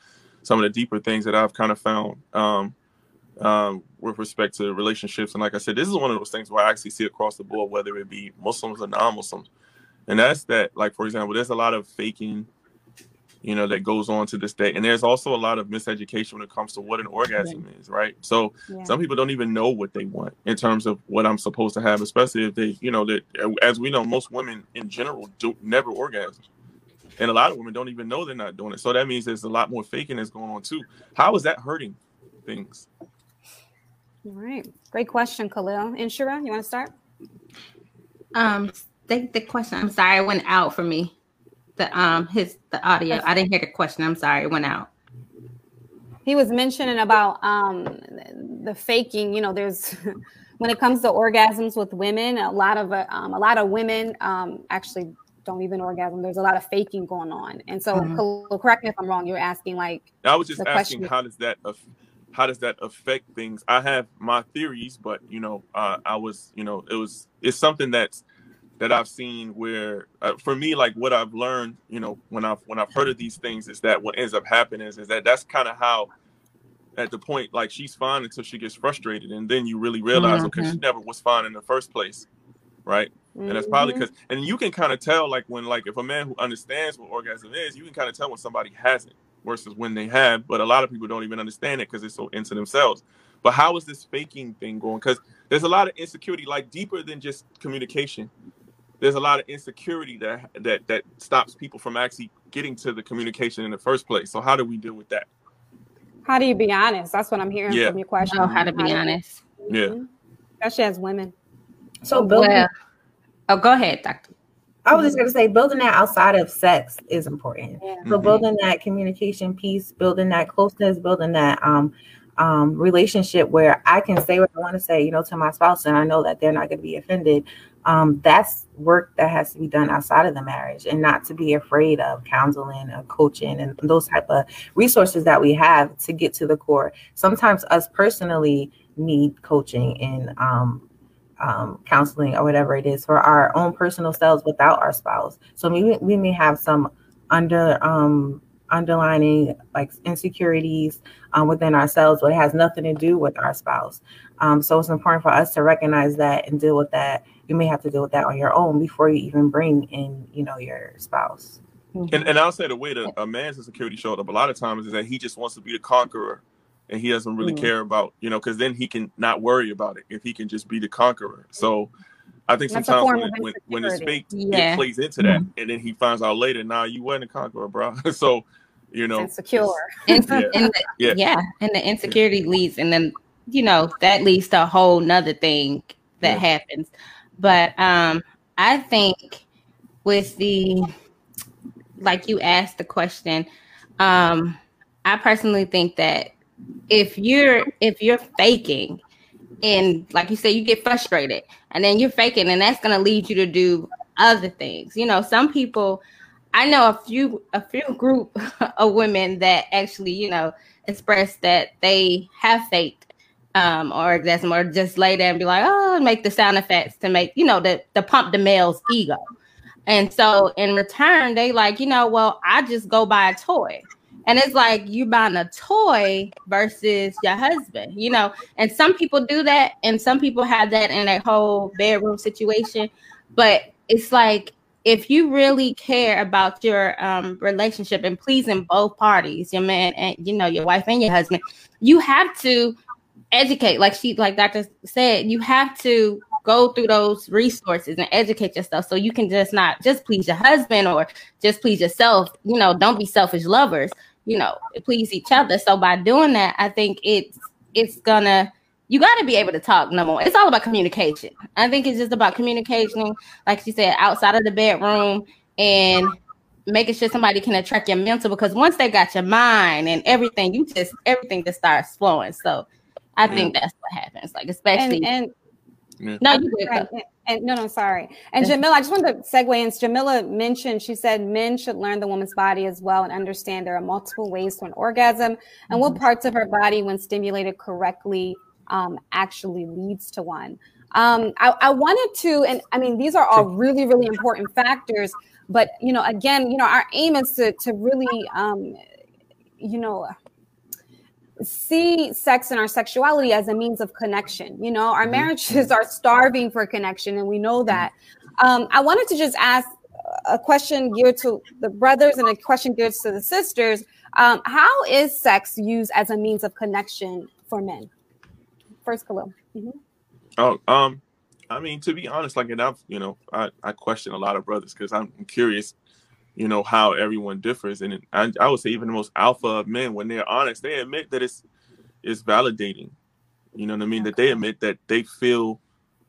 S4: some of the deeper things that I've kind of found um, um, with respect to relationships. And like I said, this is one of those things where I actually see across the board, whether it be Muslims or non-Muslims, and that's that. Like, for example, there's a lot of faking you know, that goes on to this day. And there's also a lot of miseducation when it comes to what an orgasm right. is, right? So yeah. some people don't even know what they want in terms of what I'm supposed to have, especially if they, you know, that as we know, most women in general do never orgasm. And a lot of women don't even know they're not doing it. So that means there's a lot more faking that's going on too. How is that hurting things?
S1: All right. Great question, Khalil. Inshirah, you want to start?
S3: Um, the, the question, I'm sorry, it went out for me the um his the audio. I didn't hear the question. I'm sorry, it went out.
S1: He was mentioning about um the faking. You know, there's when it comes to orgasms with women, a lot of uh, um, a lot of women um actually don't even orgasm. There's a lot of faking going on, and so mm-hmm. correct me if I'm wrong. You're asking like
S4: I was just asking question. how does that how does that affect things? I have my theories, but you know, uh, I was you know it was it's something that's that I've seen where uh, for me like what I've learned you know when I've when I've heard of these things is that what ends up happening is, is that that's kind of how at the point like she's fine until she gets frustrated and then you really realize mm-hmm. okay she never was fine in the first place right mm-hmm. and that's probably because mm-hmm. and you can kind of tell like when like if a man who understands what orgasm is you can kind of tell when somebody hasn't versus when they have but a lot of people don't even understand it because they're so into themselves but how is this faking thing going because there's a lot of insecurity like deeper than just communication there's a lot of insecurity that that that stops people from actually getting to the communication in the first place so how do we deal with that
S1: how do you be honest? That's what I'm hearing yeah. from your question.
S3: Oh, how to be how honest.
S4: To, yeah. Mm-hmm.
S1: Especially as women.
S5: So building. Well,
S3: oh, go ahead, Doctor.
S5: I was just going to say, building that outside of sex is important. Yeah. So mm-hmm. building that communication piece, building that closeness, building that um, um, relationship where I can say what I want to say, you know, to my spouse, and I know that they're not going to be offended um, that's work that has to be done outside of the marriage and not to be afraid of counseling and coaching and those type of resources that we have to get to the core sometimes us personally need coaching and um, um, counseling or whatever it is for our own personal selves without our spouse so maybe we may have some under um, underlining like insecurities um, within ourselves, but it has nothing to do with our spouse. Um, so it's important for us to recognize that and deal with that you may have to deal with that on your own before you even bring in, you know, your spouse.
S4: And, and I'll say the way that a man's insecurity showed up a lot of times is that he just wants to be the conqueror and he doesn't really mm-hmm. care about, you know, because then he can not worry about it if he can just be the conqueror. So I think That's sometimes when, when, when it's fake, yeah. it plays into that. Mm-hmm. And then he finds out later, now nah, you weren't a conqueror, bro. so, you know,
S1: insecure.
S3: And, yeah. And the, yeah. yeah. And the insecurity leads, and then, you know, that leads to a whole nother thing that yeah. happens. But um, I think with the like you asked the question, um, I personally think that if you're if you're faking and like you said, you get frustrated and then you're faking, and that's gonna lead you to do other things. You know, some people I know a few a few group of women that actually, you know, express that they have faked um, or orgasm, or just lay there and be like, oh, make the sound effects to make, you know, the, the pump the male's ego. And so in return, they like, you know, well, I just go buy a toy. And it's like you buying a toy versus your husband, you know. And some people do that, and some people have that in a whole bedroom situation. But it's like if you really care about your um, relationship and pleasing both parties, your man and you know your wife and your husband, you have to educate like she like dr said you have to go through those resources and educate yourself so you can just not just please your husband or just please yourself you know don't be selfish lovers you know please each other. So by doing that i think it's it's gonna you got to be able to talk no more. it's all about communication. I think it's just about communication like she said outside of the bedroom and making sure somebody can attract your mental because once they got your mind and everything you just everything just starts flowing. So I yeah. think that's what happens. Like especially
S1: and, and no, you did. Right. And, no, no, sorry. And Jamila, I just wanted to segue in. Jamila mentioned, she said men should learn the woman's body as well and understand there are multiple ways to an orgasm and mm-hmm. what parts of her body, when stimulated correctly, um, actually leads to one. Um, I, I wanted to, and I mean, these are all really, really important factors. But you know, again, you know, our aim is to to really, um, you know, see sex and our sexuality as a means of connection. You know, our mm-hmm. marriages are starving for connection, and we know that. Um, I wanted to just ask a question geared to the brothers and a question geared to the sisters. Um, how is sex used as a means of connection for men? First, Khalil. Mm-hmm.
S4: Oh, um, I mean, to be honest, like, and I've, you know, I, I question a lot of brothers because I'm curious you know how everyone differs. And I, I, would say even the most alpha of men when they're honest they admit that it's it's validating. You know what i mean? That they admit that they feel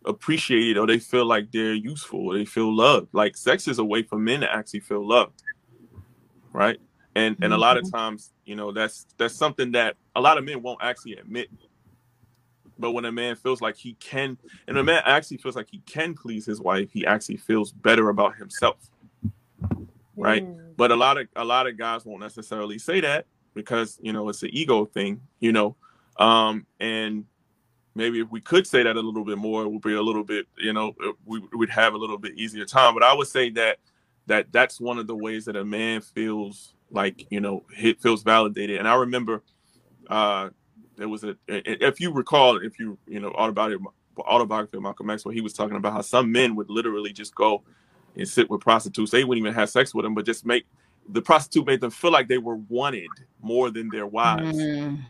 S4: appreciated or they feel like they're useful or they feel loved. Like sex is a way for men to actually feel loved right? And and a lot of mm-hmm. times you know that's that's something that a lot of men won't actually admit. But when a man feels like he can and a man actually feels like he can please his wife he actually feels better about himself right? Mm. But a lot of a lot of guys won't necessarily say that because you know it's an ego thing, you know, um, and maybe if we could say that a little bit more, it would be a little bit, you know, uh, we would have a little bit easier time. But I would say that that that's one of the ways that a man feels like you know he feels validated. And I remember uh, there was a if you recall, if you you know autobiography autobiography of Malcolm X, where he was talking about how some men would literally just go and sit with prostitutes. They wouldn't even have sex with them, but just make the prostitute made them feel like they were wanted more than their wives. Mm.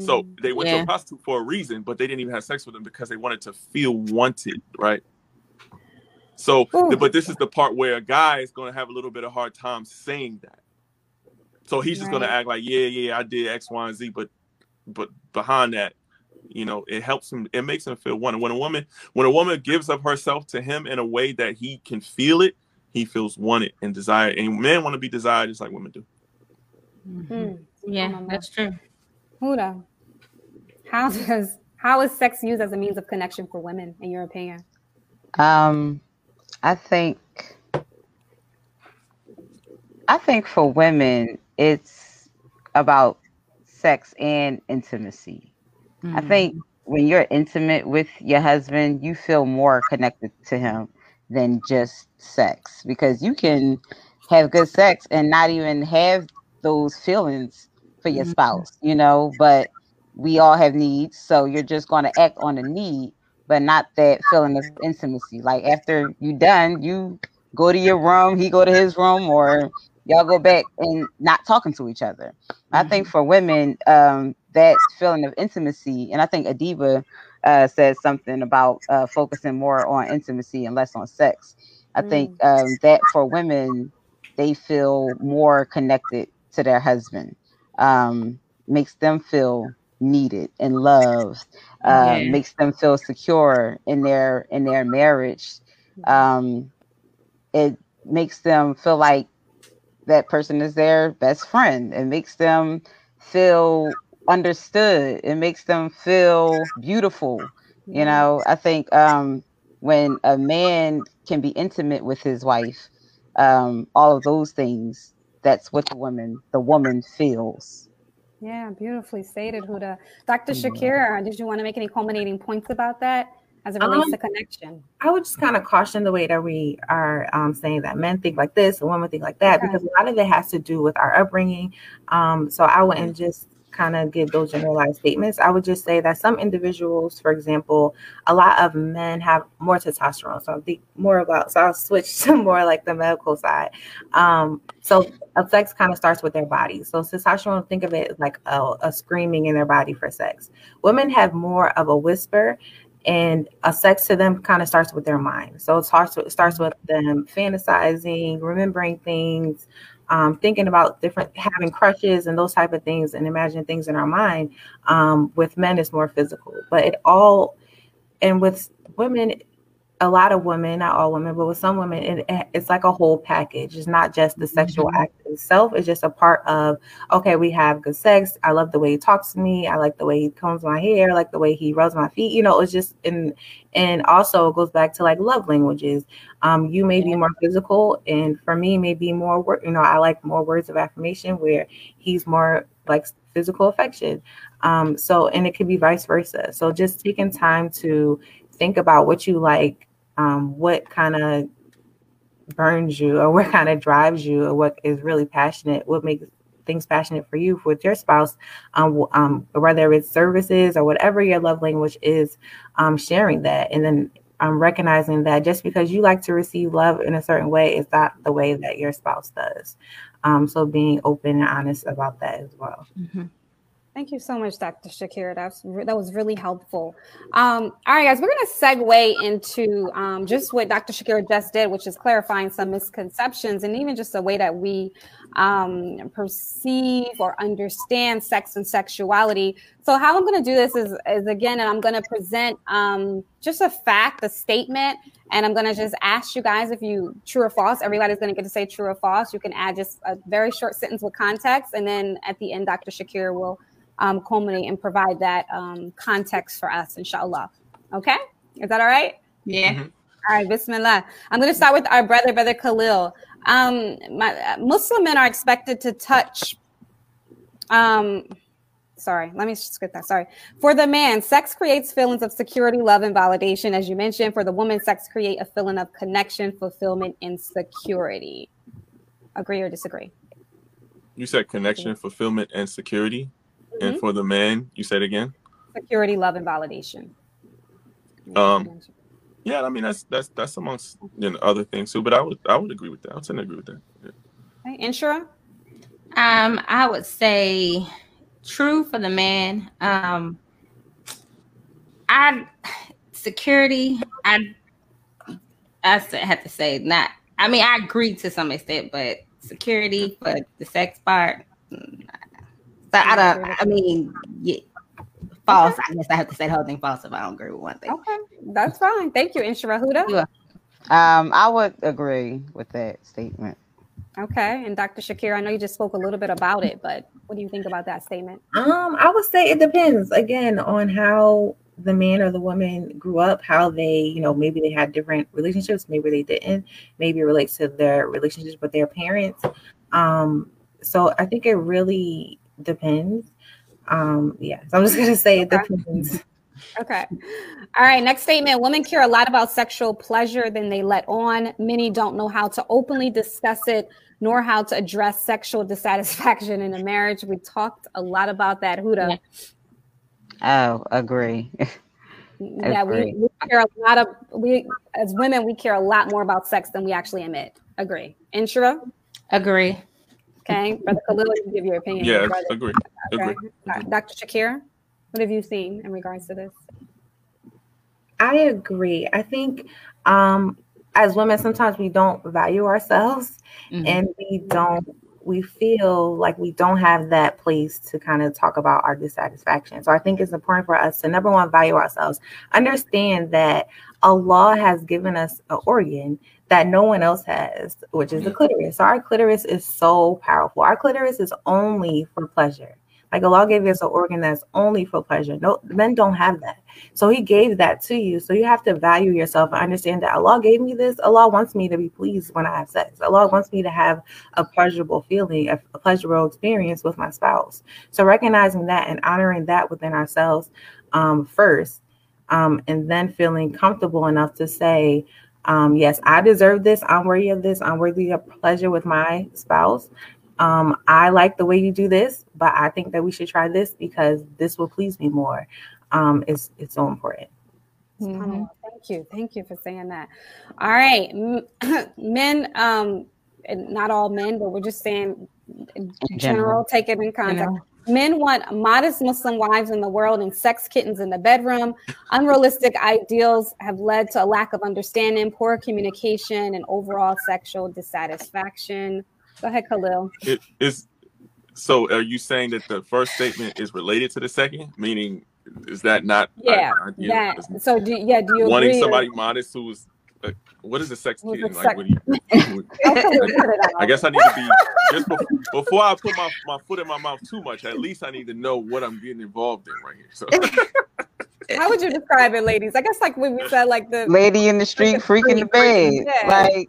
S4: So they went yeah. to a prostitute for a reason, but they didn't even have sex with them because they wanted to feel wanted, right? So, Ooh. but this is the part where a guy is going to have a little bit of hard time saying that. So he's just right. going to act like, yeah, yeah, I did X, Y, and Z, but but behind that, you know, it helps him. It makes him feel wanted. When a woman, when a woman gives up herself to him in a way that he can feel it, he feels wanted and desired. And men want to be desired just like women do.
S3: Mm-hmm. Yeah, that's true.
S1: Huda, how does how is sex used as a means of connection for women, in your opinion?
S2: Um, I think I think for women, it's about sex and intimacy. Mm-hmm. I think when you're intimate with your husband, you feel more connected to him than just sex because you can have good sex and not even have those feelings for your mm-hmm. spouse, you know, but we all have needs. So you're just going to act on a need, but not that feeling of intimacy. Like after you done, you go to your room, he go to his room, or y'all go back and not talking to each other. Mm-hmm. I think mm-hmm. for women, um, that feeling of intimacy, and I think Adiba uh, said something about uh, focusing more on intimacy and less on sex. I mm. think um, that for women, they feel more connected to their husband um, makes them feel needed and loved, uh, yeah. makes them feel secure in their in their marriage. Mm-hmm. Um, it makes them feel like that person is their best friend. It makes them feel understood. It makes them feel beautiful. You know, I think um, when a man can be intimate with his wife, um, all of those things that's what the woman the woman feels.
S1: Yeah, beautifully stated, Huda. Dr. Shaakira, did you want to make any culminating points about that as it relates um, to connection?
S5: I would just kind of caution the way that we are um, saying that men think like this and women think like that okay. because a lot of it has to do with our upbringing. Um, so I wouldn't just kind of give those generalized statements. I would just say that some individuals, for example, a lot of men have more testosterone. So I think more about, so I'll switch to more like the medical side. Um, so a sex kind of starts with their body. So testosterone, think of it like a, a screaming in their body for sex. Women have more of a whisper and a sex to them kind of starts with their mind. So it starts with, it starts with them fantasizing, remembering things, um, thinking about different having crushes and those type of things and imagining things in our mind um, with men is more physical. But it all and with women a lot of women, not all women, but with some women, it, it's like a whole package. It's not just the sexual mm-hmm. act itself. It's just a part of, okay, we have good sex. I love the way he talks to me. I like the way he combs my hair. I like the way he rubs my feet. You know, it's just, and, and also it goes back to like love languages. Um, you may be more physical and for me, maybe more work, you know, I like more words of affirmation where he's more like physical affection. Um, so, and it could be vice versa. So just taking time to think about what you like, um, what kind of burns you, or what kind of drives you, or what is really passionate, what makes things passionate for you with your spouse, um, um, whether it's services or whatever your love language is, um, sharing that, and then um, recognizing that just because you like to receive love in a certain way is not the way that your spouse does. Um, so being open and honest about that as well.
S1: Mm-hmm. Thank you so much, Dr. Shaakira. That's that was really helpful. Um, all right, guys, we're going to segue into um, just what Dr. Shaakira just did, which is clarifying some misconceptions and even just the way that we um, perceive or understand sex and sexuality. So, how I'm going to do this is, is again, I'm going to present um, just a fact, a statement, and I'm going to just ask you guys if you true or false. Everybody's going to get to say true or false. You can add just a very short sentence with context, and then at the end, Dr. Shaakira will um, culminate and provide that um, context for us, inshallah. Okay? Is that all right?
S3: Yeah. Mm-hmm.
S1: All right, Bismillah. I'm going to start with our brother, Brother Khalil. Um, my, Muslim men are expected to touch um, sorry, let me just get that. Sorry. For the man, sex creates feelings of security, love, and validation, as you mentioned. For the woman, sex create a feeling of connection, fulfillment, and security. Agree or disagree?
S4: You said connection, fulfillment, and security. Mm-hmm. And for the man, you said again?
S1: Security, love, and validation.
S4: Um yeah, I mean that's that's that's amongst you know other things too, but I would I would agree with that. I would tend to agree with that. Yeah.
S1: Okay, Inshirah?
S3: Um, I would say true for the man. Um, I security. I I have to say not. I mean, I agree to some extent, but security for the sex part. So I don't. I mean, yeah, false. Okay. I guess I have to say the whole thing false if I don't agree with one thing.
S1: Okay, that's fine. Thank you, Inshirah Huda.
S2: Um, I would agree with that statement.
S1: Okay. And Dr. Shakir, I know you just spoke a little bit about it, but what do you think about that statement?
S5: Um, I would say it depends again on how the man or the woman grew up, how they, you know, maybe they had different relationships, maybe they didn't, maybe it relates to their relationships with their parents. Um, so I think it really depends. Um, yeah, so I'm just gonna say it depends.
S1: Okay. All right. Next statement. Women care a lot about sexual pleasure than they let on. Many don't know how to openly discuss it nor how to address sexual dissatisfaction in a marriage. We talked a lot about that. Huda.
S2: Oh, agree.
S1: yeah, agree. We, we care a lot of we as women, we care a lot more about sex than we actually admit. Agree. Inshirah?
S3: Agree.
S1: Okay. Brother Khalil, you can give your opinion.
S4: Yeah, agree. Okay. agree.
S1: Dr. Shakir, what have you seen in regards to this?
S5: I agree. I think um as women, sometimes we don't value ourselves mm-hmm. and we don't, we feel like we don't have that place to kind of talk about our dissatisfaction. So I think it's important for us to number one, value ourselves, understand that Allah has given us an organ that no one else has, which is the clitoris. So our clitoris is so powerful. Our clitoris is only for pleasure. Like Allah gave us an organ that's only for pleasure. No, men don't have that. So He gave that to you. So you have to value yourself and understand that Allah gave me this. Allah wants me to be pleased when I have sex. Allah wants me to have a pleasurable feeling, a, a pleasurable experience with my spouse. So recognizing that and honoring that within ourselves um, first, um, and then feeling comfortable enough to say, um, yes, I deserve this. I'm worthy of this. I'm worthy of pleasure with my spouse um, I like the way you do this, but I think that we should try this because this will please me more. Um, it's it's so important.
S1: Mm-hmm. thank you, thank you for saying that. All right, men, um, not all men, but we're just saying in general, general take it in context. Men want modest Muslim wives in the world and sex kittens in the bedroom. Unrealistic ideals have led to a lack of understanding, poor communication, and overall sexual dissatisfaction. Go ahead, Khalil.
S4: It is. So, are you saying that the first statement is related to the second? Meaning, is that not?
S1: Yeah. I, I, that. Know, so, do, yeah. Do you
S4: wanting
S1: agree
S4: somebody modest who's uh, what is a sex kid? Like, sex- what do you, I guess I need to be just before, before, I put my, my foot in my mouth too much. At least I need to know what I'm getting involved in right here. So,
S1: how would you describe it, ladies? I guess like when we said like the
S2: lady in the street, freaking the bed, yeah. like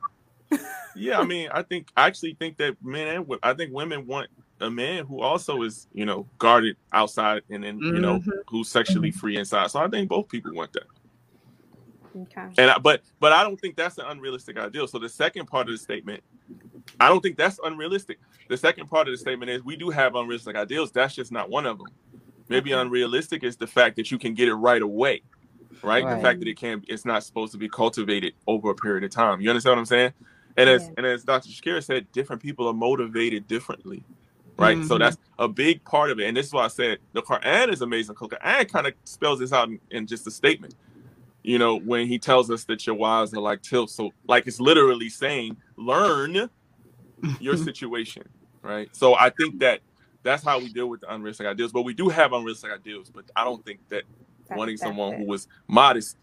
S4: yeah, I mean, I think I actually think that men and I think women want a man who also is, you know, guarded outside and then, mm-hmm. you know, mm-hmm. who's sexually mm-hmm. free inside. So I think both people want that. Okay. And I, but but I don't think that's an unrealistic ideal. So the second part of the statement, I don't think that's unrealistic. The second part of the statement is we do have unrealistic ideals. That's just not one of them. Maybe okay. unrealistic is the fact that you can get it right away. Right? right? The fact that it can't, it's not supposed to be cultivated over a period of time. You understand what I'm saying? And as yeah. and as Dr. Shaakira said, different people are motivated differently. Right. Mm-hmm. So that's a big part of it. And this is why I said the Quran is amazing. The Quran kind of spells this out in, in, just a statement. You know, when he tells us that your wives are like tilth. So like it's literally saying, learn your situation. Right. So I think that that's how we deal with the unrealistic ideals. But we do have unrealistic ideals, but I don't think that that's, wanting someone it. who was modest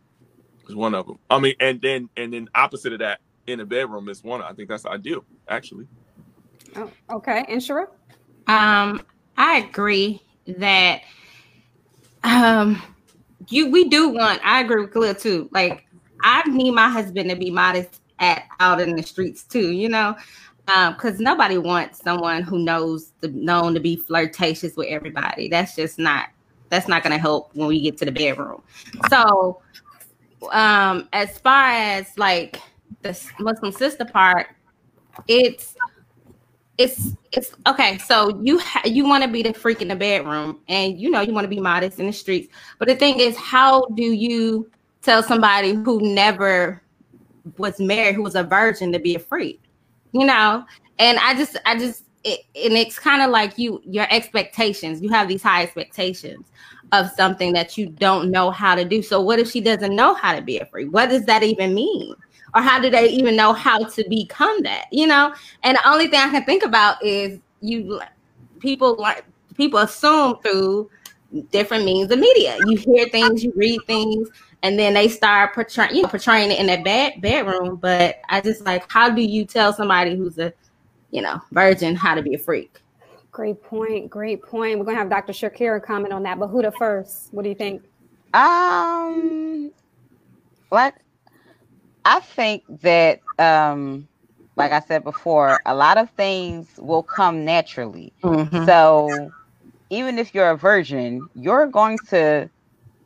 S4: is one of them. I mean, and then and then opposite of that, in a bedroom is one. I think that's ideal, actually.
S1: Oh, okay, Inshirah.
S3: Um, I agree that um you we do want. I agree with Khalil too. Like I need my husband to be modest at out in the streets too. You know, because um, nobody wants someone who knows the known to be flirtatious with everybody. That's just not that's not going to help when we get to the bedroom. So, um, as far as like the Muslim sister part, it's it's it's okay. So you ha- you want to be the freak in the bedroom, and you know you want to be modest in the streets. But the thing is, how do you tell somebody who never was married, who was a virgin, to be a freak? You know, and I just I just it, and it's kind of like you your expectations. You have these high expectations of something that you don't know how to do. So what if she doesn't know how to be a freak? What does that even mean? Or how do they even know how to become that you know? And the only thing i can think about is you people like people assume through different means of media. You hear things you read things and then they start portraying you know portraying it in that bad bedroom. But i just like how do you tell somebody who's a you know virgin how to be a freak?
S1: Great point great point. We're gonna have dr shaakira comment on that but Huda first? What do you think?
S2: Um what I think that, um, like I said before, a lot of things will come naturally. Mm-hmm. So even if you're a virgin, you're going to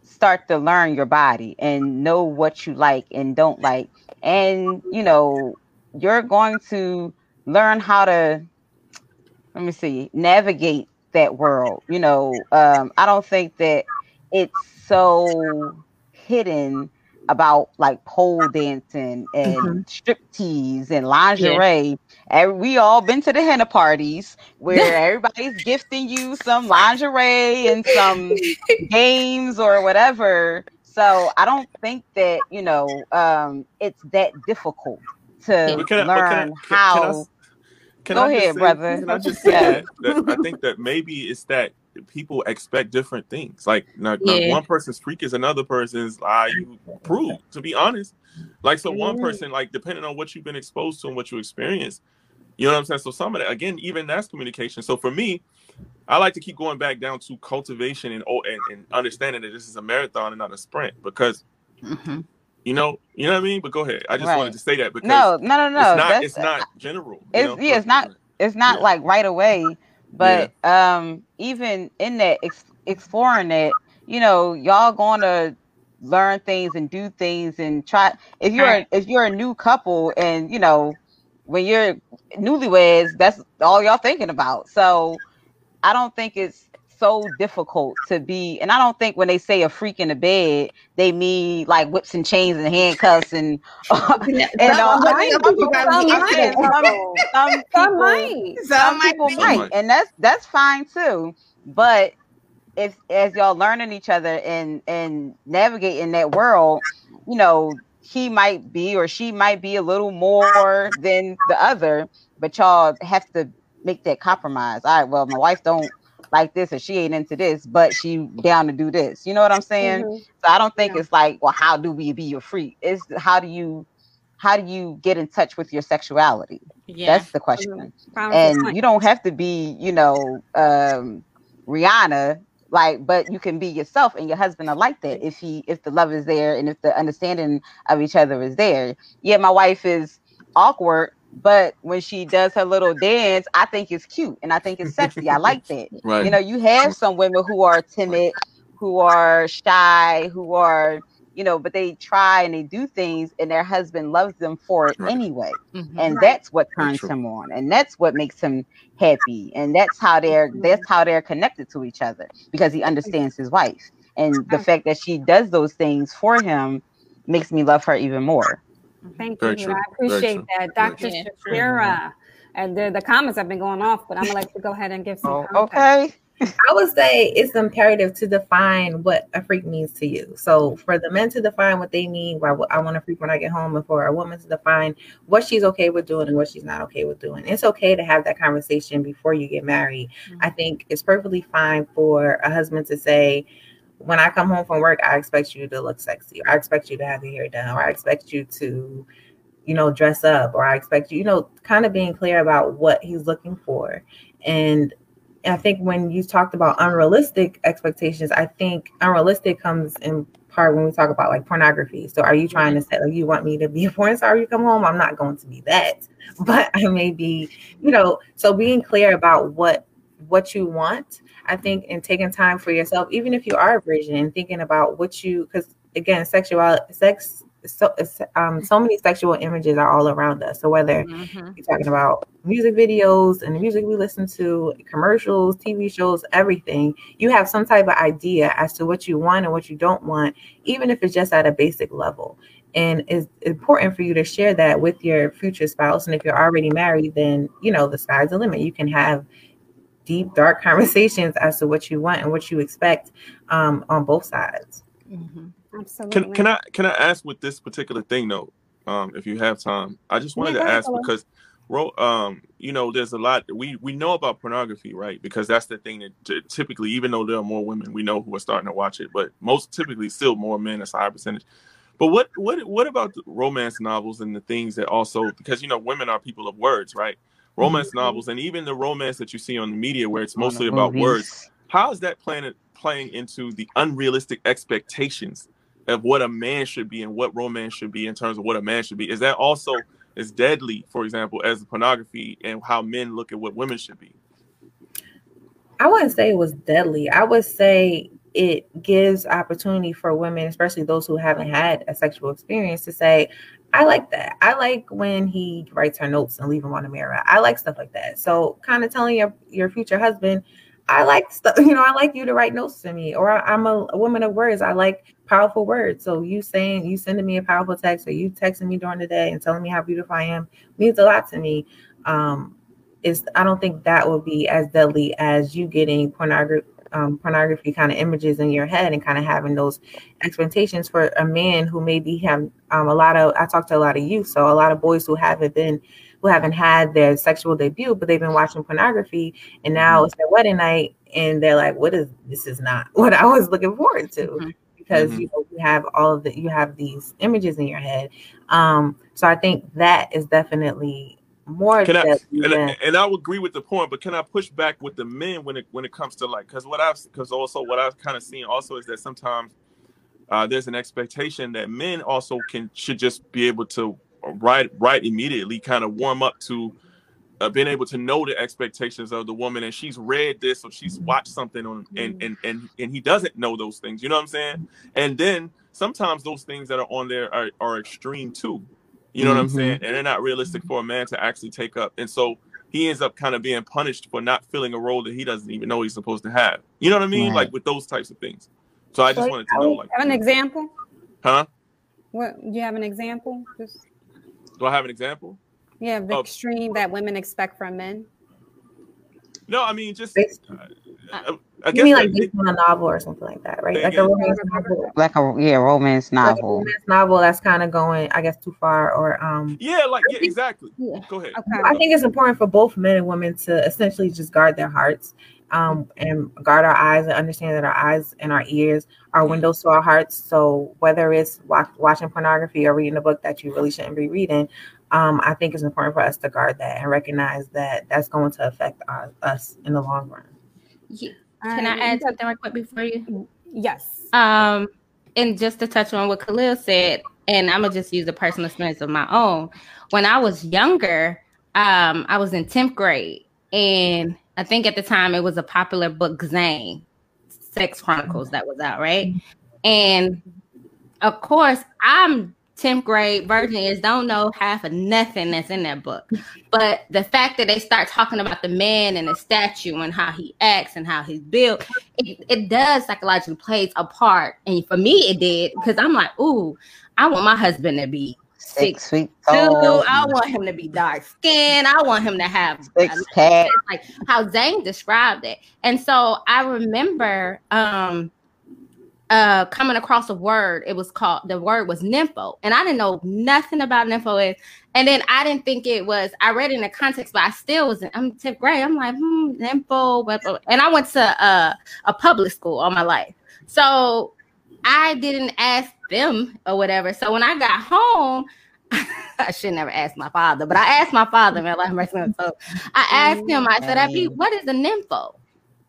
S2: start to learn your body and know what you like and don't like. And, you know, you're going to learn how to, let me see, navigate that world. You know, um, I don't think that it's so hidden about like pole dancing and mm-hmm. strip tease and lingerie. Yeah. And we all been to the henna parties where everybody's gifting you some lingerie and some games or whatever. So I don't think that you know um, it's that difficult to learn I, how.
S4: Can I Go I ahead, say, brother. Can I just say that, that I think that maybe it's that people expect different things. Like not, yeah. not one person's freak is another person's lie. You prove, to be honest. Like so, one person, like depending on what you've been exposed to and what you experience, you know what I'm saying. So some of that, again, even that's communication. So for me, I like to keep going back down to cultivation and oh, and, and understanding that this is a marathon and not a sprint because. Mm-hmm. You know, you know what I mean. But go ahead. I just right. wanted to say that because
S2: no, no, no, no.
S4: It's not. it's not general.
S2: It's know, yeah. It's not. It's not yeah. like right away but yeah. um, even in that ex- exploring it, you know, y'all going to learn things and do things and try. If you're if you're a new couple and you know when you're newlyweds, that's all y'all thinking about. So I don't think it's so difficult to be and i don't think when they say a freak in the bed they mean like whips and chains and handcuffs and uh, and uh, I mean, some people, some, some might. some people might and that's that's fine too. But if as y'all learning each other and and navigating that world you know he might be or she might be a little more than the other but y'all have to make that compromise. All right well my wife don't like this or she ain't into this, but she down to do this. You know what I'm saying? Mm-hmm. So I don't think yeah. it's like, well, how do we be your freak? It's how do you how do you get in touch with your sexuality? Yeah. That's the question. Mm-hmm. And you don't have to be, you know, um, Rihanna, like, but you can be yourself and your husband are like that if he if the love is there and if the understanding of each other is there. Yeah, my wife is awkward but when she does her little dance, I think it's cute and I think it's sexy. I like that. Right. You know, you have some women who are timid, who are shy, who are, you know, but they try and they do things and their husband loves them for it right. anyway. Mm-hmm. And right. that's what turns him on and that's what makes him happy. And that's how they're that's how they're connected to each other because he understands his wife. And the fact that she does those things for him makes me love her even more.
S1: Thank Very you. True. I appreciate that. Dr. Shaakira. And the, the comments have been going off, but I'm gonna let you go ahead and give some. Oh,
S2: okay.
S5: I would say it's imperative to define what a freak means to you. So for the men to define what they mean, why I want to freak when I get home, and for a woman to define what she's okay with doing and what she's not okay with doing. It's okay to have that conversation before you get married. Mm-hmm. I think it's perfectly fine for a husband to say, when I come home from work, I expect you to look sexy, or I expect you to have your hair done, or I expect you to, you know, dress up, or I expect you, you know, kind of being clear about what he's looking for. And I think when you talked about unrealistic expectations, I think unrealistic comes in part when we talk about like pornography. So are you trying to mm-hmm. say like you want me to be a porn star when you come home? I'm not going to be that, but I may be, you know, so being clear about what what you want, I think, and taking time for yourself, even if you are a virgin and thinking about what you because again, sexual sex so um, so many sexual images are all around us. So whether mm-hmm. you're talking about music videos and the music we listen to, commercials, TV shows, everything, you have some type of idea as to what you want and what you don't want, even if it's just at a basic level. And it's important for you to share that with your future spouse. And if you're already married, then you know the sky's the limit. You can have deep, dark conversations as to what you want and what you expect um, on both sides.
S1: Mm-hmm. Absolutely.
S4: Can can I can I ask with this particular thing though, um, if you have time? I just wanted yeah, to ask because um, you know, there's a lot we we know about pornography, right? Because that's the thing that typically, even though there are more women, we know who are starting to watch it, but most typically still more men. It's a high percentage. But what what what about romance novels and the things that also because you know women are people of words, right? Romance mm-hmm. novels and even the romance that you see on the media where it's mostly about words. How is that playing playing into the unrealistic expectations of what a man should be and what romance should be in terms of what a man should be. Is that also as deadly, for example, as pornography and how men look at what women should be?
S5: I wouldn't say it was deadly. I would say it gives opportunity for women, especially those who haven't had a sexual experience, to say, I like that. I like when he writes her notes and leave them on the mirror. I like stuff like that. So kind of telling your, your future husband, I like stuff, you know, I like you to write notes to me, or I'm a, a, woman of words. I like powerful words. So you saying, you sending me a powerful text, or you texting me during the day and telling me how beautiful I am means a lot to me. Um, is I don't think that would be as deadly as you getting pornography, um, pornography kind of images in your head and kind of having those expectations for a man who maybe have um, a lot of. I talk to a lot of youth, so a lot of boys who haven't been who haven't had their sexual debut, but they've been watching pornography, and now mm-hmm. it's their wedding night, and they're like, "What is this? Is not what I was looking forward to." Mm-hmm. Because mm-hmm. you know you have all of the you have these images in your head, um, so I think that is definitely more.
S4: Can I, and, I, and I would agree with the point, but can I push back with the men when it when it comes to like because what I've because also what I've kind of seen also is that sometimes uh, there's an expectation that men also can should just be able to write right immediately kind of warm up to uh, being able to know the expectations of the woman and she's read this or she's watched something on and and and and he doesn't know those things you know what i'm saying? And then sometimes those things that are on there are, are extreme too you know mm-hmm. what i'm saying and they're not realistic for a man to actually take up and so he ends up kind of being punished for not filling a role that he doesn't even know he's supposed to have you know what i mean right. like with those types of things so i just wanted to know like
S1: have an example
S4: huh
S1: what do you have an example Just...
S4: Do I have an example?
S1: Yeah, the extreme that women expect from men.
S4: No, I mean just. Uh,
S5: uh, I you mean like based on a novel or something like that, right? Like a romance
S2: novel. Like a yeah, romance novel.
S5: Like romance novel that's kind of going, I guess, too far, or um.
S4: Yeah, like yeah, exactly. Yeah. Go ahead. Okay.
S5: I think it's important for both men and women to essentially just guard their hearts um, and guard our eyes and understand that our eyes and our ears are windows to our hearts. So whether it's watch, watching pornography or reading a book that you really shouldn't be reading, um, I think it's important for us to guard that and recognize that that's going to affect our, us in the long run.
S3: Yeah. Can I add something real quick before you?
S1: Yes.
S3: Um, and just to touch on what Khalil said, and I'm gonna just use a personal experience of my own. When I was younger, um, I was in 10th grade and I think at the time it was a popular book, Zane, Sex Chronicles, that was out, right? And of course, I'm 10th grade virgin is don't know half of nothing that's in that book. But the fact that they start talking about the man and the statue and how he acts and how he's built, it, it does psychologically plays a part. And for me, it did because I'm like, ooh, I want my husband to be six, feet tall. I want him to be dark skinned. I want him to have six pack. Like how Zane described it. And so I remember um uh coming across a word. It was called the word was nympho. And I didn't know nothing about nympho is. And then I didn't think it was, I read it in the context, but I still was in I'm 10th grade. I'm like, hmm, nympho. And I went to uh, a public school all my life. So I didn't ask them or whatever. So when I got home, I should never ask my father, but I asked my father, man, like I asked him, I said, I be, "What is a nympho?"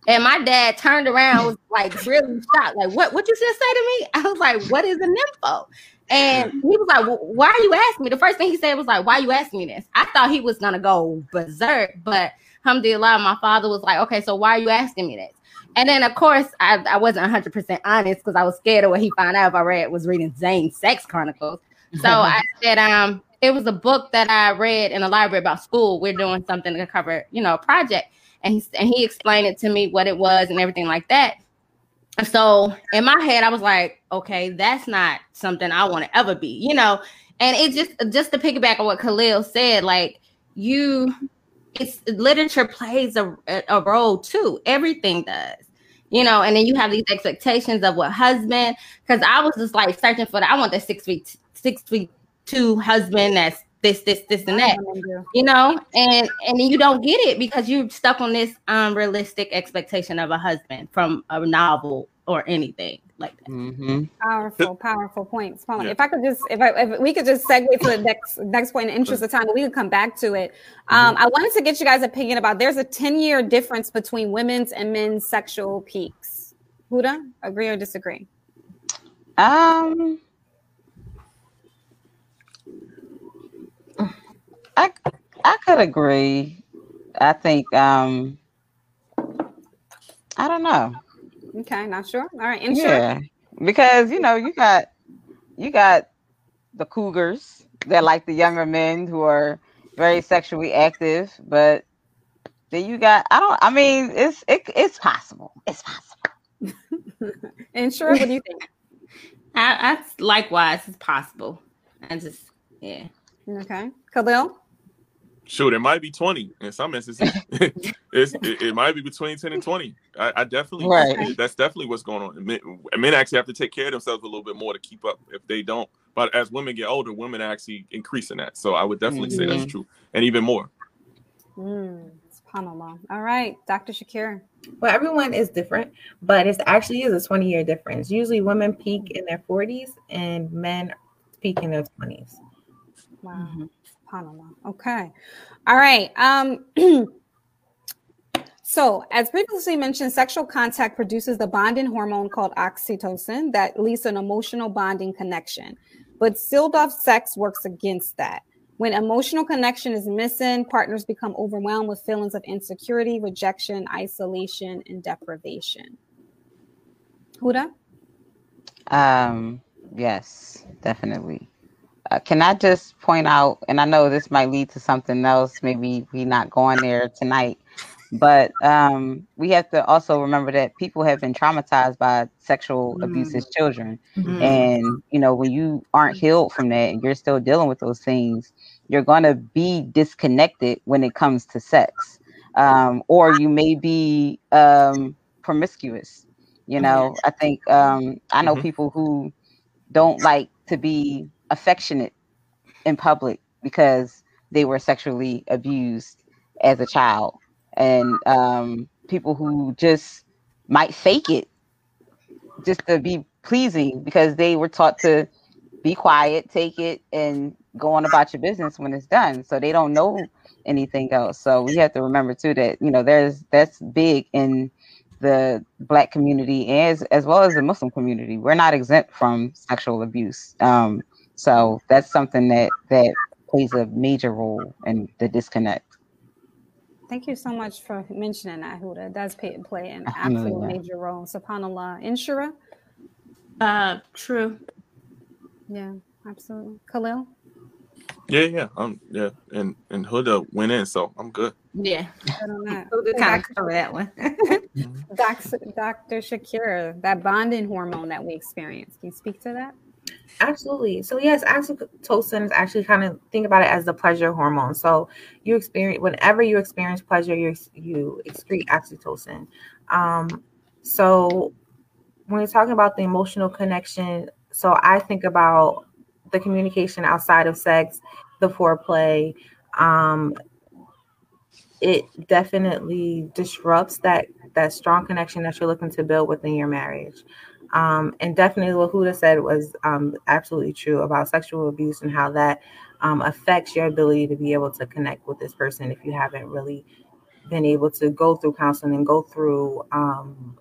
S3: And my dad turned around, was like really shocked, like, "What? What you just say to me?" I was like, "What is a nympho?" And he was like, well, "Why are you asking me?" The first thing he said was like, "Why are you asking me this?" I thought he was gonna go berserk, but alhamdulillah, my father was like, "Okay, so why are you asking me this?" And then, of course, I, I wasn't 100% honest because I was scared of what he found out if I read was reading Zane Sex Chronicles. So I said, um, it was a book that I read in the library about school. We're doing something to cover, you know, a project. And he, and he explained it to me what it was and everything like that. And So in my head, I was like, okay, that's not something I want to ever be, you know. And it just just to piggyback on what Khalil said, like you, it's literature plays a, a role too. Everything does, you know. And then you have these expectations of what husband, because I was just like searching for. I want the six feet six feet two husband that's this, this, this, and that, you know, and and you don't get it because you're stuck on this unrealistic expectation of a husband from a novel or anything like that.
S2: Mm-hmm.
S1: Powerful, powerful points. Yeah. If I could just, if I, if we could just segue to the next next point in interest of time, we could come back to it. Um, mm-hmm. I wanted to get you guys' opinion about. There's a 10 year difference between women's and men's sexual peaks. Huda, agree or disagree?
S2: Um. I I could agree. I think um I don't know.
S1: Okay, not sure. All right,
S2: yeah, because you know you got you got the cougars that like the younger men who are very sexually active, but then you got I don't I mean it's it, it's possible. It's possible.
S1: Inshirah, what do you think?
S3: I, I likewise it's possible. I just yeah.
S1: Okay, Khalil
S4: shoot, it might be 20 in some instances. it's, it, it, might be between 10 and 20. I, I definitely, right. that's definitely what's going on. Men, men, actually have to take care of themselves a little bit more to keep up if they don't. But as women get older, women actually increasing that. So I would definitely mm-hmm. say that's mm-hmm. true, and even more.
S1: Mm, SubhanAllah. All right, Dr. Shakir.
S5: Well, everyone is different, but it actually is a 20 year difference. Usually women peak in their 40s and men peak in their 20s.
S1: Wow. Mm-hmm. SubhanAllah. Okay. All right. Um, so, as previously mentioned, sexual contact produces the bonding hormone called oxytocin that leads to an emotional bonding connection. But sealed off sex works against that. When emotional connection is missing, partners become overwhelmed with feelings of insecurity, rejection, isolation, and deprivation. Huda?
S2: Um, yes, definitely uh, can I just point out, and I know this might lead to something else, maybe we not going there tonight, but um, we have to also remember that people have been traumatized by sexual mm. abuse as children. Mm. And, you know, when you aren't healed from that and you're still dealing with those things, you're going to be disconnected when it comes to sex. Um, or you may be um, promiscuous. You know, I think um, I know mm-hmm. people who don't like to be affectionate in public because they were sexually abused as a child. And um, people who just might fake it just to be pleasing because they were taught to be quiet take it and go on about your business when it's done. So they don't know anything else. So we have to remember too that you know there's that's big in the black community as as well as the muslim community. We're not exempt from sexual abuse. Um, so that's something that that plays a major role in the disconnect.
S1: Thank you so much for mentioning that, Huda. It does play, play an absolute major role. SubhanAllah. Inshirah?
S3: Uh, true.
S1: Yeah, absolutely. Khalil?
S4: Yeah, yeah, um, yeah, and and Huda went in, so I'm good.
S3: Yeah, good kind of cover that one.
S1: Dr. Dr. Shaakira, that bonding hormone that we experience. Can you speak to that?
S5: Absolutely. So yes, oxytocin is actually kind of think about it as the pleasure hormone. So you experience whenever you experience pleasure, you you excrete oxytocin. Um, so when you're talking about the emotional connection, so I think about the communication outside of sex, the foreplay. Um, it definitely disrupts that that strong connection that you're looking to build within your marriage. Um, and definitely what Huda said was um, absolutely true about sexual abuse and how that um, affects your ability to be able to connect with this person if you haven't really been able to go through counseling and go through um,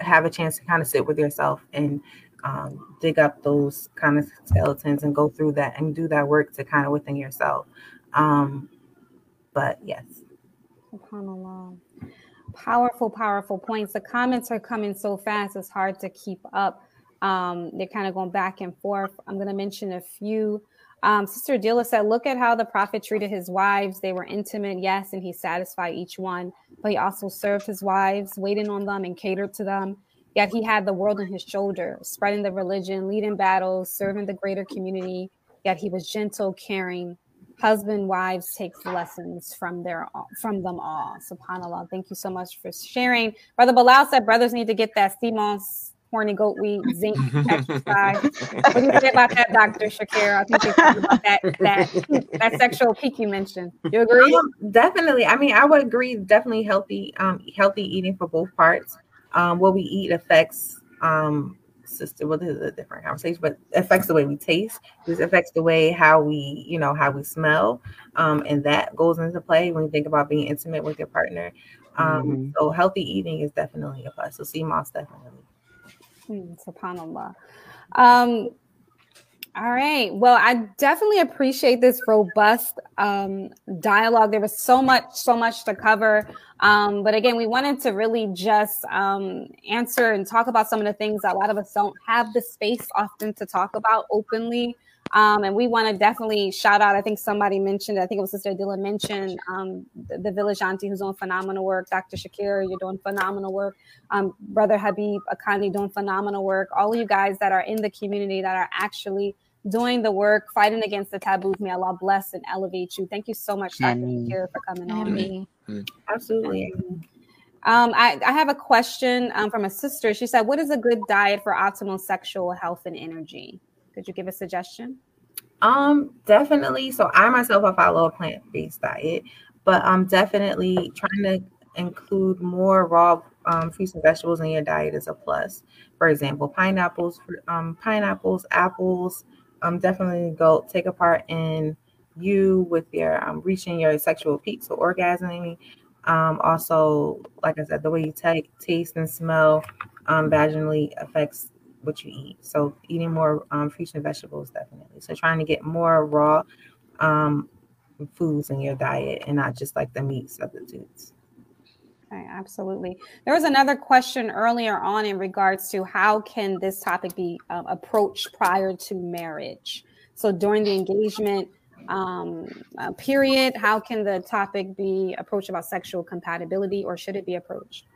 S5: have a chance to kind of sit with yourself and um, dig up those kind of skeletons and go through that and do that work to kind of within yourself. Um, but yes.
S1: SubhanAllah. Powerful, powerful points. The comments are coming so fast, it's hard to keep up. Um, they're kind of going back and forth. I'm going to mention a few. Um, Sister Dilla said, Look at how the prophet treated his wives. They were intimate, yes, and he satisfied each one, but he also served his wives, waiting on them, and catered to them. Yet he had the world on his shoulder, spreading the religion, leading battles, serving the greater community. Yet he was gentle, caring. Husband, wives takes lessons from their from them all. Subhanallah. Thank you so much for sharing. Brother Bilal said brothers need to get that sea moss horny goat weed zinc exercise. what do you say about that, Dr. Shakir? I think they talked about that that that sexual peak you mentioned. You agree?
S5: Um, definitely. I mean, I would agree. Definitely healthy, um, healthy eating for both parts. Um, what we eat affects um sister well this is a different conversation but affects the way we taste this affects the way how we you know how we smell um and that goes into play when you think about being intimate with your partner um mm-hmm. so healthy eating is definitely a plus so sea moss definitely
S1: Hmm, subhanallah. Um, all right. Well, I definitely appreciate this robust um, dialogue. There was so much, so much to cover. Um, but again, we wanted to really just um, answer and talk about some of the things that a lot of us don't have the space often to talk about openly. Um, and we want to definitely shout out. I think somebody mentioned, I think it was Sister Dilla mentioned um, the, the, village auntie who's doing phenomenal work. Dr. Shaakira, you're doing phenomenal work. Um, Brother Habib Akani doing phenomenal work. All of you guys that are in the community that are actually doing the work, fighting against the taboos. May Allah bless and elevate you. Thank you so much, Dr. Shaakira, for coming on. Me.
S5: Absolutely.
S1: Um, I, I, have a question um, from a sister. She said, What is a good diet for optimal sexual health and energy? Could you give a suggestion?
S5: Um, definitely. So I myself I follow a plant-based diet, but I'm definitely trying to include more raw um, fruits and vegetables in your diet is a plus. For example, pineapples, um, pineapples, apples. Um, definitely go take a part in you with your um, reaching your sexual peak, so orgasming. Um, also, like I said, the way you take, taste, and smell um, vaginally affects what you eat. So eating more um, fruits and vegetables definitely. So trying to get more raw um, foods in your diet and not just like the meat substitutes.
S1: Okay, absolutely. There was another question earlier on in regards to how can this topic be um, approached prior to marriage. So during the engagement um, uh, period, how can the topic be approached about sexual compatibility, or should it be approached?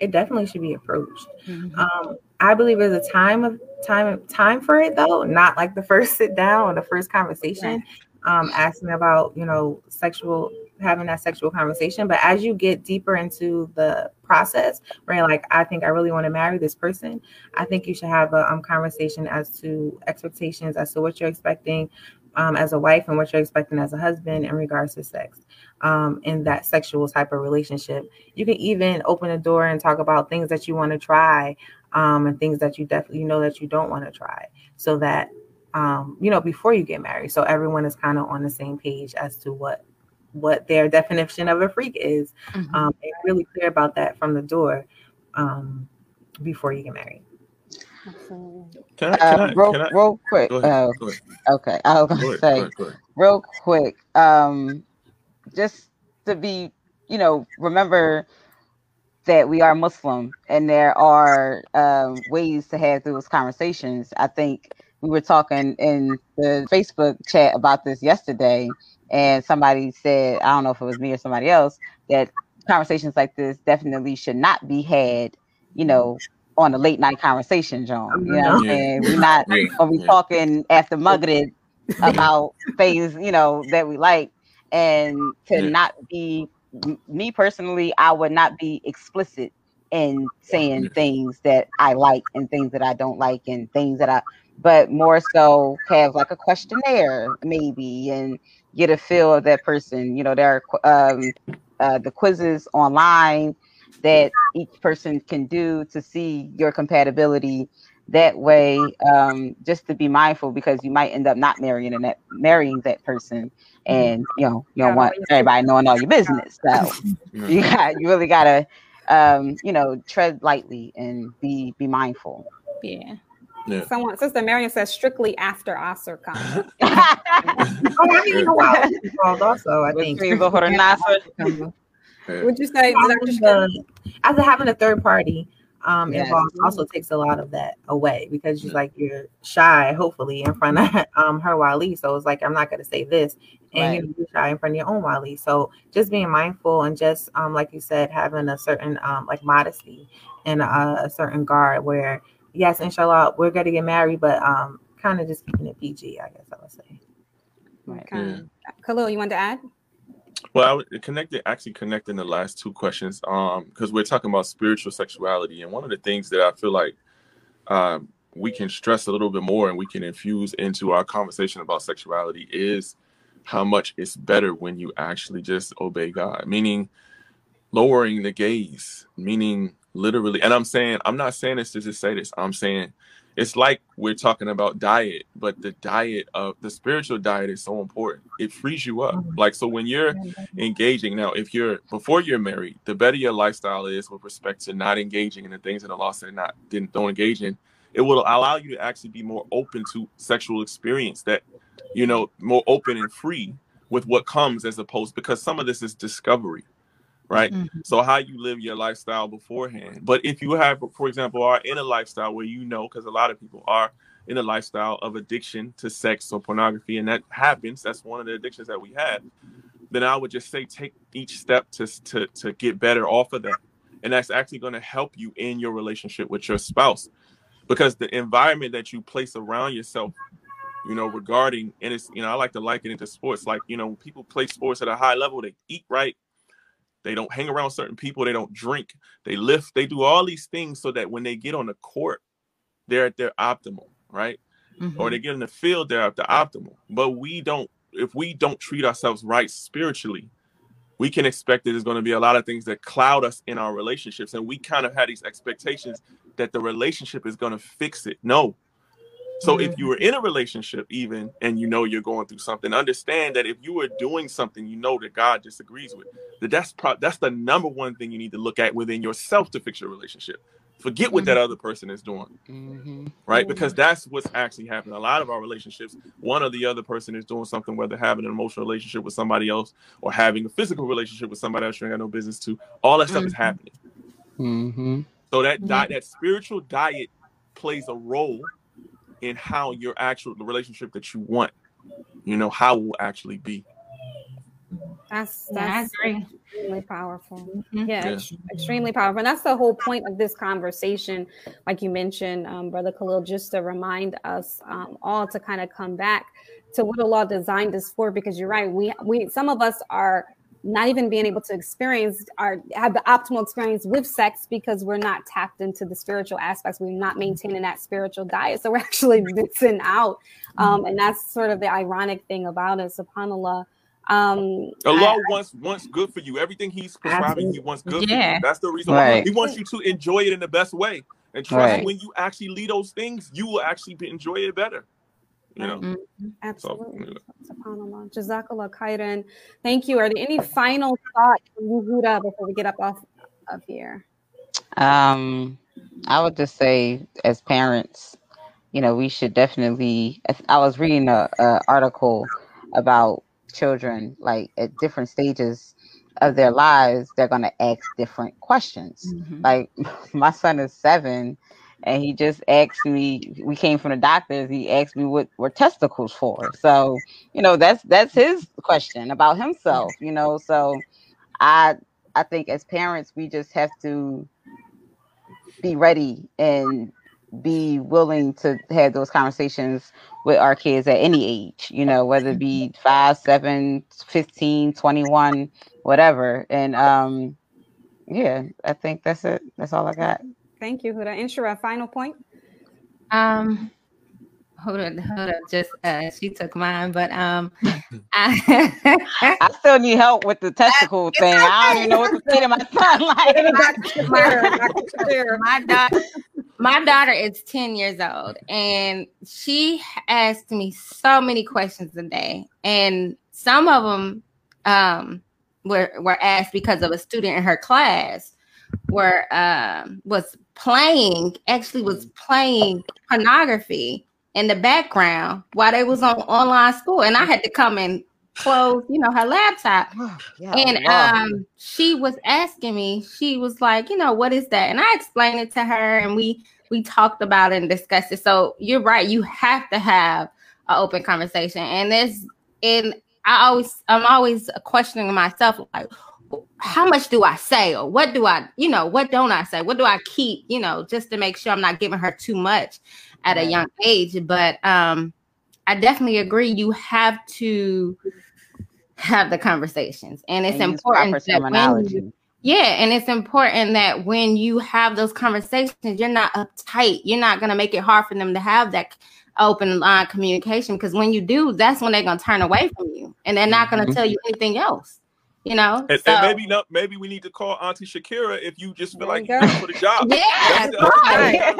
S5: it definitely should be approached. Mm-hmm. Um, I believe there's a time of time time for it though, not like the first sit down or the first conversation, um, asking about you know sexual having that sexual conversation. But as you get deeper into the process, where like, I think I really want to marry this person, I think you should have a um, conversation as to expectations, as to what you're expecting um, as a wife and what you're expecting as a husband in regards to sex um, in that sexual type of relationship. You can even open a door and talk about things that you want to try um, and things that you definitely know that you don't want to try, so that um, you know before you get married, so everyone is kind of on the same page as to what what their definition of a freak is, mm-hmm. um, and really clear about that from the door um, before you get married.
S2: Can I, can uh, I, real, I, real quick. Uh, okay, I was gonna say go ahead, real quick. Um, just to be, you know, remember that we are Muslim and there are um, ways to have those conversations. I think we were talking in the Facebook chat about this yesterday, and somebody said, I don't know if it was me or somebody else, that conversations like this definitely should not be had, you know, on a late night conversation, John. You know what I'm saying? We're not gonna be talking after Maghrib about things, you know, that we like and to yeah. not be me personally, I would not be explicit in saying yeah. things that I like and things that I don't like and things that I but more so have like a questionnaire maybe and get a feel of that person. You know, there are um, uh, the quizzes online that each person can do to see your compatibility that way um, just to be mindful because you might end up not marrying and that marrying that person and you know you don't want everybody knowing all your business so you got you really gotta um, you know tread lightly and be be mindful
S3: Yeah.
S4: Yeah.
S1: Someone, Sister Marion says strictly after Asr comes.
S5: Oh, I mean, a wali involved also, I think.
S2: Between Zuhur and Asr.
S4: Yeah.
S1: Would you say?
S5: Having
S1: Dr.
S5: the- After having a third party um,
S2: Yes.
S5: involved also takes a lot of that away because you're like you're shy, hopefully, in front of um, her wali. So it's like I'm not going to say this, and
S2: Right.
S5: you're you're shy in front of your own wali. So just being mindful and just um, like you said, having a certain um, like modesty and a, a certain guard where yes, inshallah, we're going to get married, but um, kind of just keeping it PG, I guess I would say.
S1: Okay. Khalil, you want to add?
S4: Well, I would connect it actually connecting the last two questions, um, because we're talking about spiritual sexuality, and one of the things that I feel like um, we can stress a little bit more, and we can infuse into our conversation about sexuality is how much it's better when you actually just obey God, meaning lowering the gaze, meaning literally. And I'm saying, I'm not saying this to just say this. I'm saying it's like we're talking about diet, but the diet of the spiritual diet is so important. It frees you up. Mm-hmm. Like so, when you're engaging now if you're before you're married the better your lifestyle is with respect to not engaging in the things that Allah said not didn't don't engage in it will allow you to actually be more open to sexual experience that you know more open and free with what comes as opposed because some of this is discovery right? Mm-hmm. So how you live your lifestyle beforehand. But if you have for example are in a lifestyle where you know because a lot of people are in a lifestyle of addiction to sex or pornography and that happens that's one of the addictions that we have then I would just say take each step to to to get better off of that, and that's actually going to help you in your relationship with your spouse, because the environment that you place around yourself, you know, regarding and it's you know I like to liken it to sports. Like you know, when people play sports at a high level, they eat right, they don't hang around certain people, they don't drink, they lift, they do all these things so that when they get on the court, they're at their optimal, right? or they mm-hmm. get in the field they're at the optimal. But we don't if we don't treat ourselves right spiritually we can expect that there's going to be a lot of things that cloud us in our relationships. And we kind of had these expectations that the relationship is going to fix it. No so if you were in a relationship even and you know you're going through something understand that if you are doing something you know that god disagrees with that that's pro- that's the number one thing you need to look at within yourself to fix your relationship forget what that other person is doing
S2: Mhm.
S4: right? Because that's what's actually happening. A lot of our relationships, one or the other person is doing something, whether having an emotional relationship with somebody else or having a physical relationship with somebody else you ain't got no business to. All that stuff is
S3: Mhm.
S4: happening.
S2: Mhm.
S4: So that
S3: Mhm.
S4: diet, that spiritual diet, plays a role in how your actual the relationship that you want, you know, how it will actually be.
S1: That's that's
S3: agree.
S1: extremely powerful.
S3: Mhm.
S1: Yeah,
S4: Yeah.
S1: extremely powerful. And that's the whole point of this conversation, like you mentioned, um, Brother Khalil, just to remind us um, all to kind of come back to what Allah designed us for. Because you're right, we we some of us are not even being able to experience our have the optimal experience with sex because we're not tapped into the spiritual aspects. We're not maintaining that spiritual diet, so we're actually missing out. Um, and that's sort of the ironic thing about it. Subhanallah. Um,
S4: Allah
S1: I-
S4: wants wants good for you. Everything He's prescribing, He wants good for
S3: Yeah.
S4: you. That's the reason.
S2: Right.
S4: He wants you to enjoy it in the best way. And trust
S2: Right.
S4: when you actually lead those things, you will actually enjoy it better. You know.
S3: Mhm.
S1: Absolutely. SubhanAllah. Jazakallah khairan. Thank you. Are there any final thoughts from you, Huda, before we get up off of here?
S2: Um, I would just say, as parents, you know, we should definitely. I was reading a, a article about children, like at different stages of their lives, they're gonna ask different questions.
S3: Mhm.
S2: Like my son is seven, and he just asked me. We came from the doctors. He asked me what were testicles for. So you know, that's that's his question about himself. You know, so I I think as parents, we just have to be ready and be willing to have those conversations with our kids at any age, you know, whether it be 5, 7, 15, 21, whatever. And um yeah, I think that's it. That's all I got.
S1: Thank you, Huda. Inshirah, final point.
S3: Um, hold on, hold on. Just uh, she took mine, but um, I,
S2: I still need help with the testicle thing. I don't even know what to say to my son. Like,
S3: my, my daughter, my daughter is 10 years old and she asked me so many questions a day. And some of them um, were, were asked because of a student in her class were um, was playing, actually was playing pornography in the background while they was on online school. And I had to come and close, you know, her laptop. yeah, and um, she was asking me, she was like, you know, what is that? And I explained it to her and we we talked about it and discussed it. So you're right, you have to have an open conversation. And this and I always I'm always questioning myself like how much do I say or what do I, you know, what don't I say? What do I keep, you know, just to make sure I'm not giving her too much at right. a young age. But um I definitely agree you have to have the conversations. And it's and important that when you, yeah, and it's important that when you have those conversations, you're not uptight. You're not gonna make it hard for them to have that open line communication because when you do, that's when they're gonna turn away from you and they're not gonna mm-hmm. tell you anything else. You know,
S4: and, so, and maybe not. Maybe we need to call Auntie Shaakira if you just feel like you for the job.
S3: Yeah, right.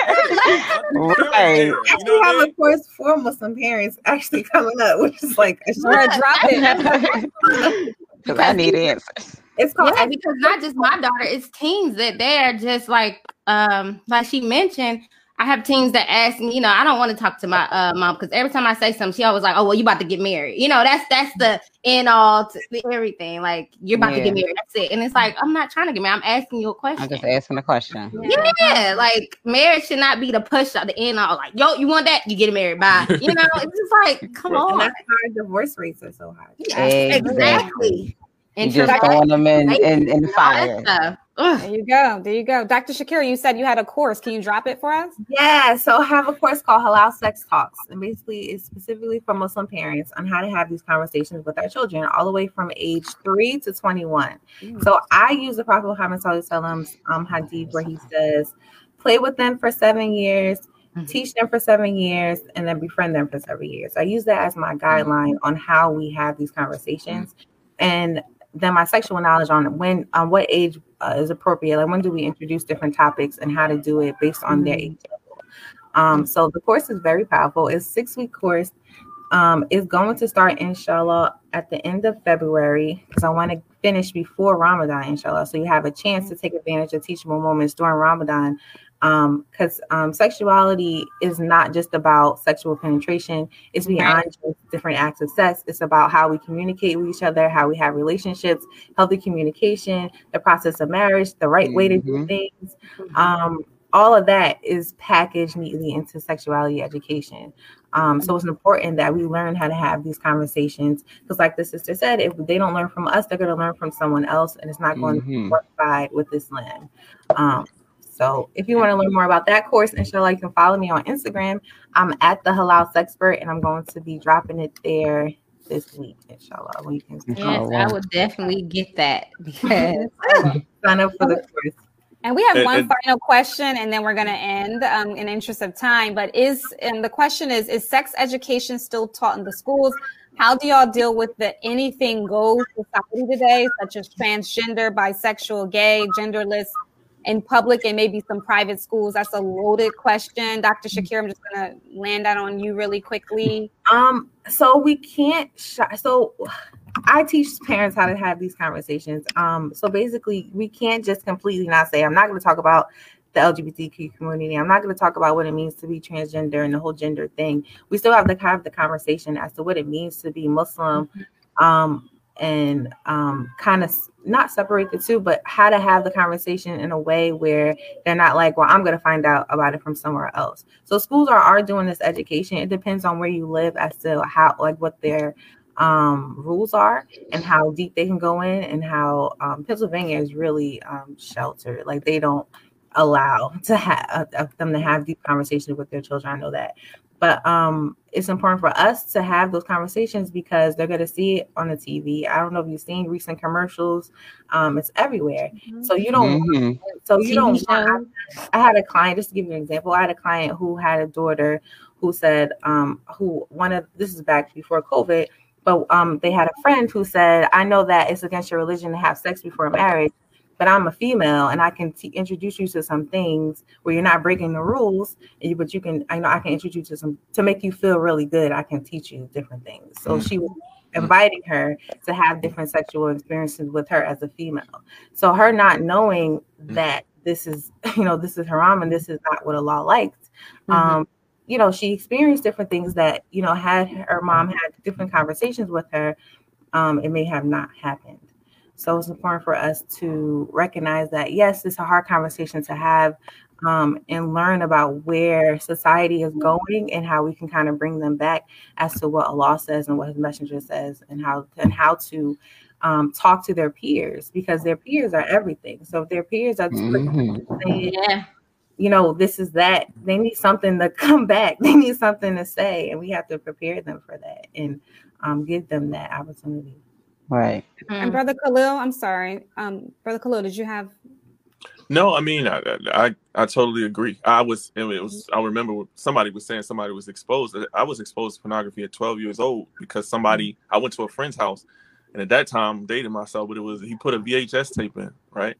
S5: right. You know have a course for Muslim parents actually coming up, which is like a drop
S2: it. Because I need answers.
S3: It's called yeah, because not just my daughter, it's teens that they're just like um like she mentioned I have teens that ask me, you know, I don't want to talk to my uh, mom because every time I say something, she always like, "Oh, well, you about to get married." You know, that's that's the end all to everything. Like you're about yeah. to get married. That's it. And it's like I'm not trying to get married. I'm asking you a question.
S2: I'm just asking a question.
S3: Yeah, like marriage should not be the push at the end all. Like, yo, you want that? You get married. Bye. You know, it's just like, come on.
S5: And that's why divorce rates are so high.
S3: Exactly. exactly.
S2: And just throwing them in in, in the fire.
S1: There you go. There you go. Dr. Shaakira, you said you had a course. Can you drop it for us?
S5: Yeah. So I have a course called Halal Sex Talks. And basically it's specifically for Muslim parents on how to have these conversations with our children all the way from age three to 21. Mm. So I use the Prophet Muhammad Sallallahu um hadith where he says, play with them for seven years, mm-hmm. teach them for seven years, and then befriend them for seven years. I use that as my guideline mm-hmm. on how we have these conversations. Mm-hmm. And then my sexual knowledge on when on what age uh, is appropriate. Like when do we introduce different topics and how to do it based on their age. Um, so the course is very powerful. It's six week course. Um, it's going to start inshallah at the end of February because I want to finish before Ramadan, inshallah. So you have a chance to take advantage of teachable moments during Ramadan because um, um, sexuality is not just about sexual penetration. It's beyond just different acts of sex. It's about how we communicate with each other how we have relationships healthy communication the process of marriage the right mm-hmm. way to do mm-hmm. things. Um, all of that is packaged neatly into sexuality education. Um, so it's important that we learn how to have these conversations. Because like the sister said if they don't learn from us they're going to learn from someone else and it's not going mm-hmm. to work side with Islam um, so if you want to learn more about that course, inshallah, you can follow me on Instagram. I'm at the Halal Sexpert, and I'm going to be dropping it there this week, inshallah.
S3: We can yes, oh, wow. I would definitely get that because
S5: sign up for the course.
S1: And we have one final question, and then we're going to end um, in interest of time. But is and the question is: Is sex education still taught in the schools? How do y'all deal with the anything goes society today, such as transgender, bisexual, gay, genderless? In public and maybe some private schools? That's a loaded question. Dr. Mm-hmm. Shakir, I'm just gonna land that on you really quickly.
S5: Um, so we can't sh- so I teach parents how to have these conversations. Um, so basically we can't just completely not say, I'm not gonna talk about the LGBTQ community. I'm not going to talk about what it means to be transgender and the whole gender thing. We still have to have the conversation as to what it means to be Muslim, mm-hmm. um, and um, kind of not separate the two, but how to have the conversation in a way where they're not like, well, I'm going to find out about it from somewhere else. So schools are, are doing this education. It depends on where you live as to how, like what their um, rules are and how deep they can go in and how um, Pennsylvania is really um, sheltered. Like they don't allow to have uh, them to have deep conversations with their children. I know that, but um, it's important for us to have those conversations because they're going to see it on the TV. I don't know if you've seen recent commercials. Um, it's everywhere. Mm-hmm. So you don't. Mm-hmm. So you don't. I, I, had a client. Just to give you an example, I had a client who had a daughter who said, um, who one of this is back before COVID, but um, they had a friend who said, "I know that it's against your religion to have sex before marriage." But I'm a female and I can t- introduce you to some things where you're not breaking the rules, but you can, I know I can introduce you to some to make you feel really good. I can teach you different things. So mm-hmm. she was inviting her to have different sexual experiences with her as a female. So her not knowing mm-hmm. that this is, you know, this is haram and this is not what Allah liked. Mm-hmm. Um, you know, she experienced different things that, you know, had her mom had different conversations with her, um, it may have not happened. So it's important for us to recognize that, yes, it's a hard conversation to have um, and learn about where society is going and how we can kind of bring them back as to what Allah says and what his messenger says and how and how to um, talk to their peers because their peers are everything. So if their peers are mm-hmm. saying, yeah. you know, this is that, they need something to come back. They need something to say, and we have to prepare them for that and um, give them that opportunity.
S2: Right.
S1: And Brother Khalil, I'm sorry. Um, Brother Khalil, did you have?
S4: No, I mean, I, I, I totally agree. I was, it was, I remember somebody was saying somebody was exposed. I was exposed to pornography at 12 years old because somebody, I went to a friend's house, and at that time, dated myself, but it was he put a VHS tape in, right,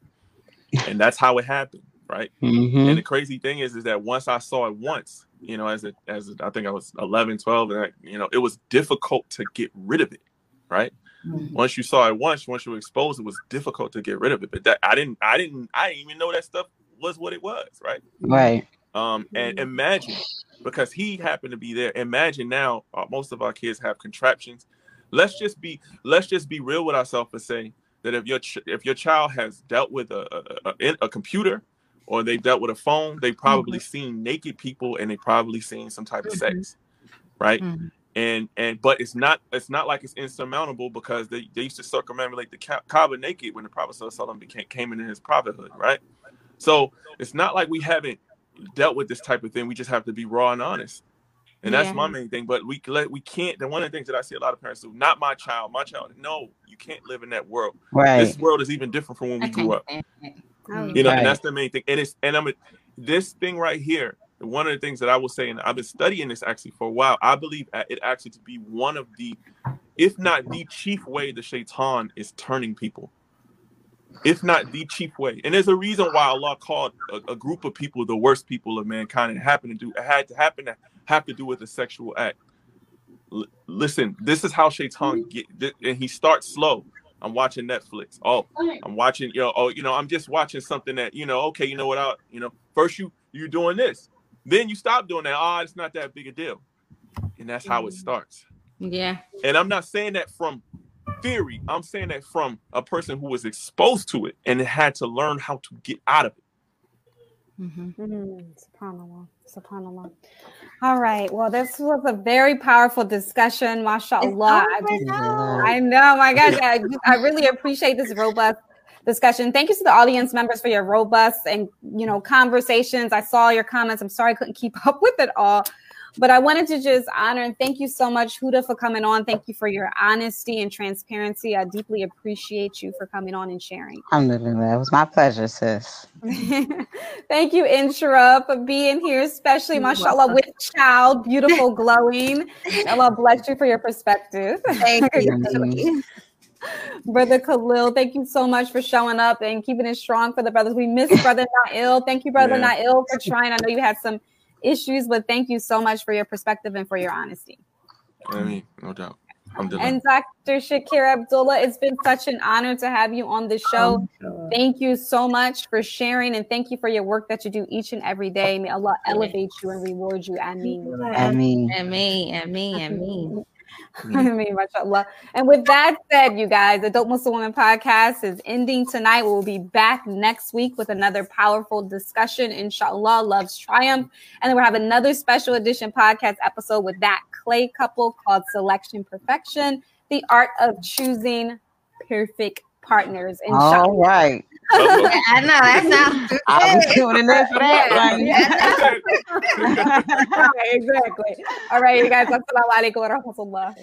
S4: and that's how it happened, right. Mm-hmm. And the crazy thing is, is that once I saw it once, you know, as a, as a, I think I was 11, 12, and I, you know, it was difficult to get rid of it, right. Mm-hmm. Once you saw it once, once you were exposed, it was difficult to get rid of it. But that I didn't, I didn't, I didn't even know that stuff was what it was, right?
S2: Right.
S4: Um, and imagine because he happened to be there. Imagine now, uh, most of our kids have contraptions. Let's just be, let's just be real with ourselves and say that if your ch- if your child has dealt with a a, a, a computer or they've dealt with a phone, they've probably mm-hmm. seen naked people and they've probably seen some type of mm-hmm. sex, right? Mm-hmm and and but it's not it's not like it's insurmountable because they, they used to circumambulate the Kaaba naked when the Prophet Sallallahu became came into his prophethood, right? So it's not like we haven't dealt with this type of thing. We just have to be raw and honest, and that's yeah. my main thing. But we let we can't. The one of the things that I see a lot of parents do, not my child, my child. No, you can't live in that world.
S2: Right.
S4: This world is even different from when we grew up. Oh, you know, right. and that's the main thing. And it's and I'm a, this thing right here one of the things that I will say, and I've been studying this actually for a while, I believe it actually to be one of the, if not the chief way the shaitan is turning people. If not the chief way. And there's a reason why Allah called a, a group of people the worst people of mankind and happened to do it had to happen to have to do with a sexual act. L- listen, this is how shaitan mm-hmm. get and he starts slow. I'm watching Netflix. Oh, I'm watching, you know, oh, you know, I'm just watching something that, you know, okay, you know what, I, you know, first you you doing this then you stop doing that. Oh, it's not that big a deal. And that's how it mm. starts.
S3: Yeah.
S4: And I'm not saying that from theory. I'm saying that from a person who was exposed to it and had to learn how to get out of it.
S1: Mm-hmm. Mm, subhanallah. Subhanallah. All right. Well, this was a very powerful discussion. MashaAllah. I, just, I know. My gosh. I, I really appreciate this robust discussion. Thank you to the audience members for your robust and you know conversations. I saw your comments. I'm sorry I couldn't keep up with it all, but I wanted to just honor and thank you so much, Huda, for coming on. Thank you for your honesty and transparency. I deeply appreciate you for coming on and sharing.
S2: i Alhamdulillah. It was my pleasure, sis.
S1: thank you, Inshirah, for being here, especially, mashallah, with child, beautiful, glowing. Allah bless you for your perspective.
S3: Thank you.
S1: Brother Khalil, thank you so much for showing up and keeping it strong for the brothers. We miss Brother Na'il. Thank you, Brother yeah. Na'il, for trying. I know you had some issues, but thank you so much for your perspective and for your honesty.
S4: I mean, no doubt.
S1: And Dr. Shaakira Abdullah, it's been such an honor to have you on the show. Thank you so much for sharing and thank you for your work that you do each and every day. May Allah elevate you and reward you. Ameen.
S3: Ameen. Ameen. Ameen. Ameen.
S1: I mean. And with that said, you guys, the Dope Muslim Woman podcast is ending tonight. We'll be back next week with another powerful discussion. Inshallah, love's triumph. And then we'll have another special edition podcast episode with that clay couple called Selection Perfection, the art of choosing perfect partners.
S2: Inshallah. All right.
S3: I know that sounds.
S2: I was tuning in for that
S1: right exactly. All right, you guys. Assalamu
S2: alaikum wa rahmatullah.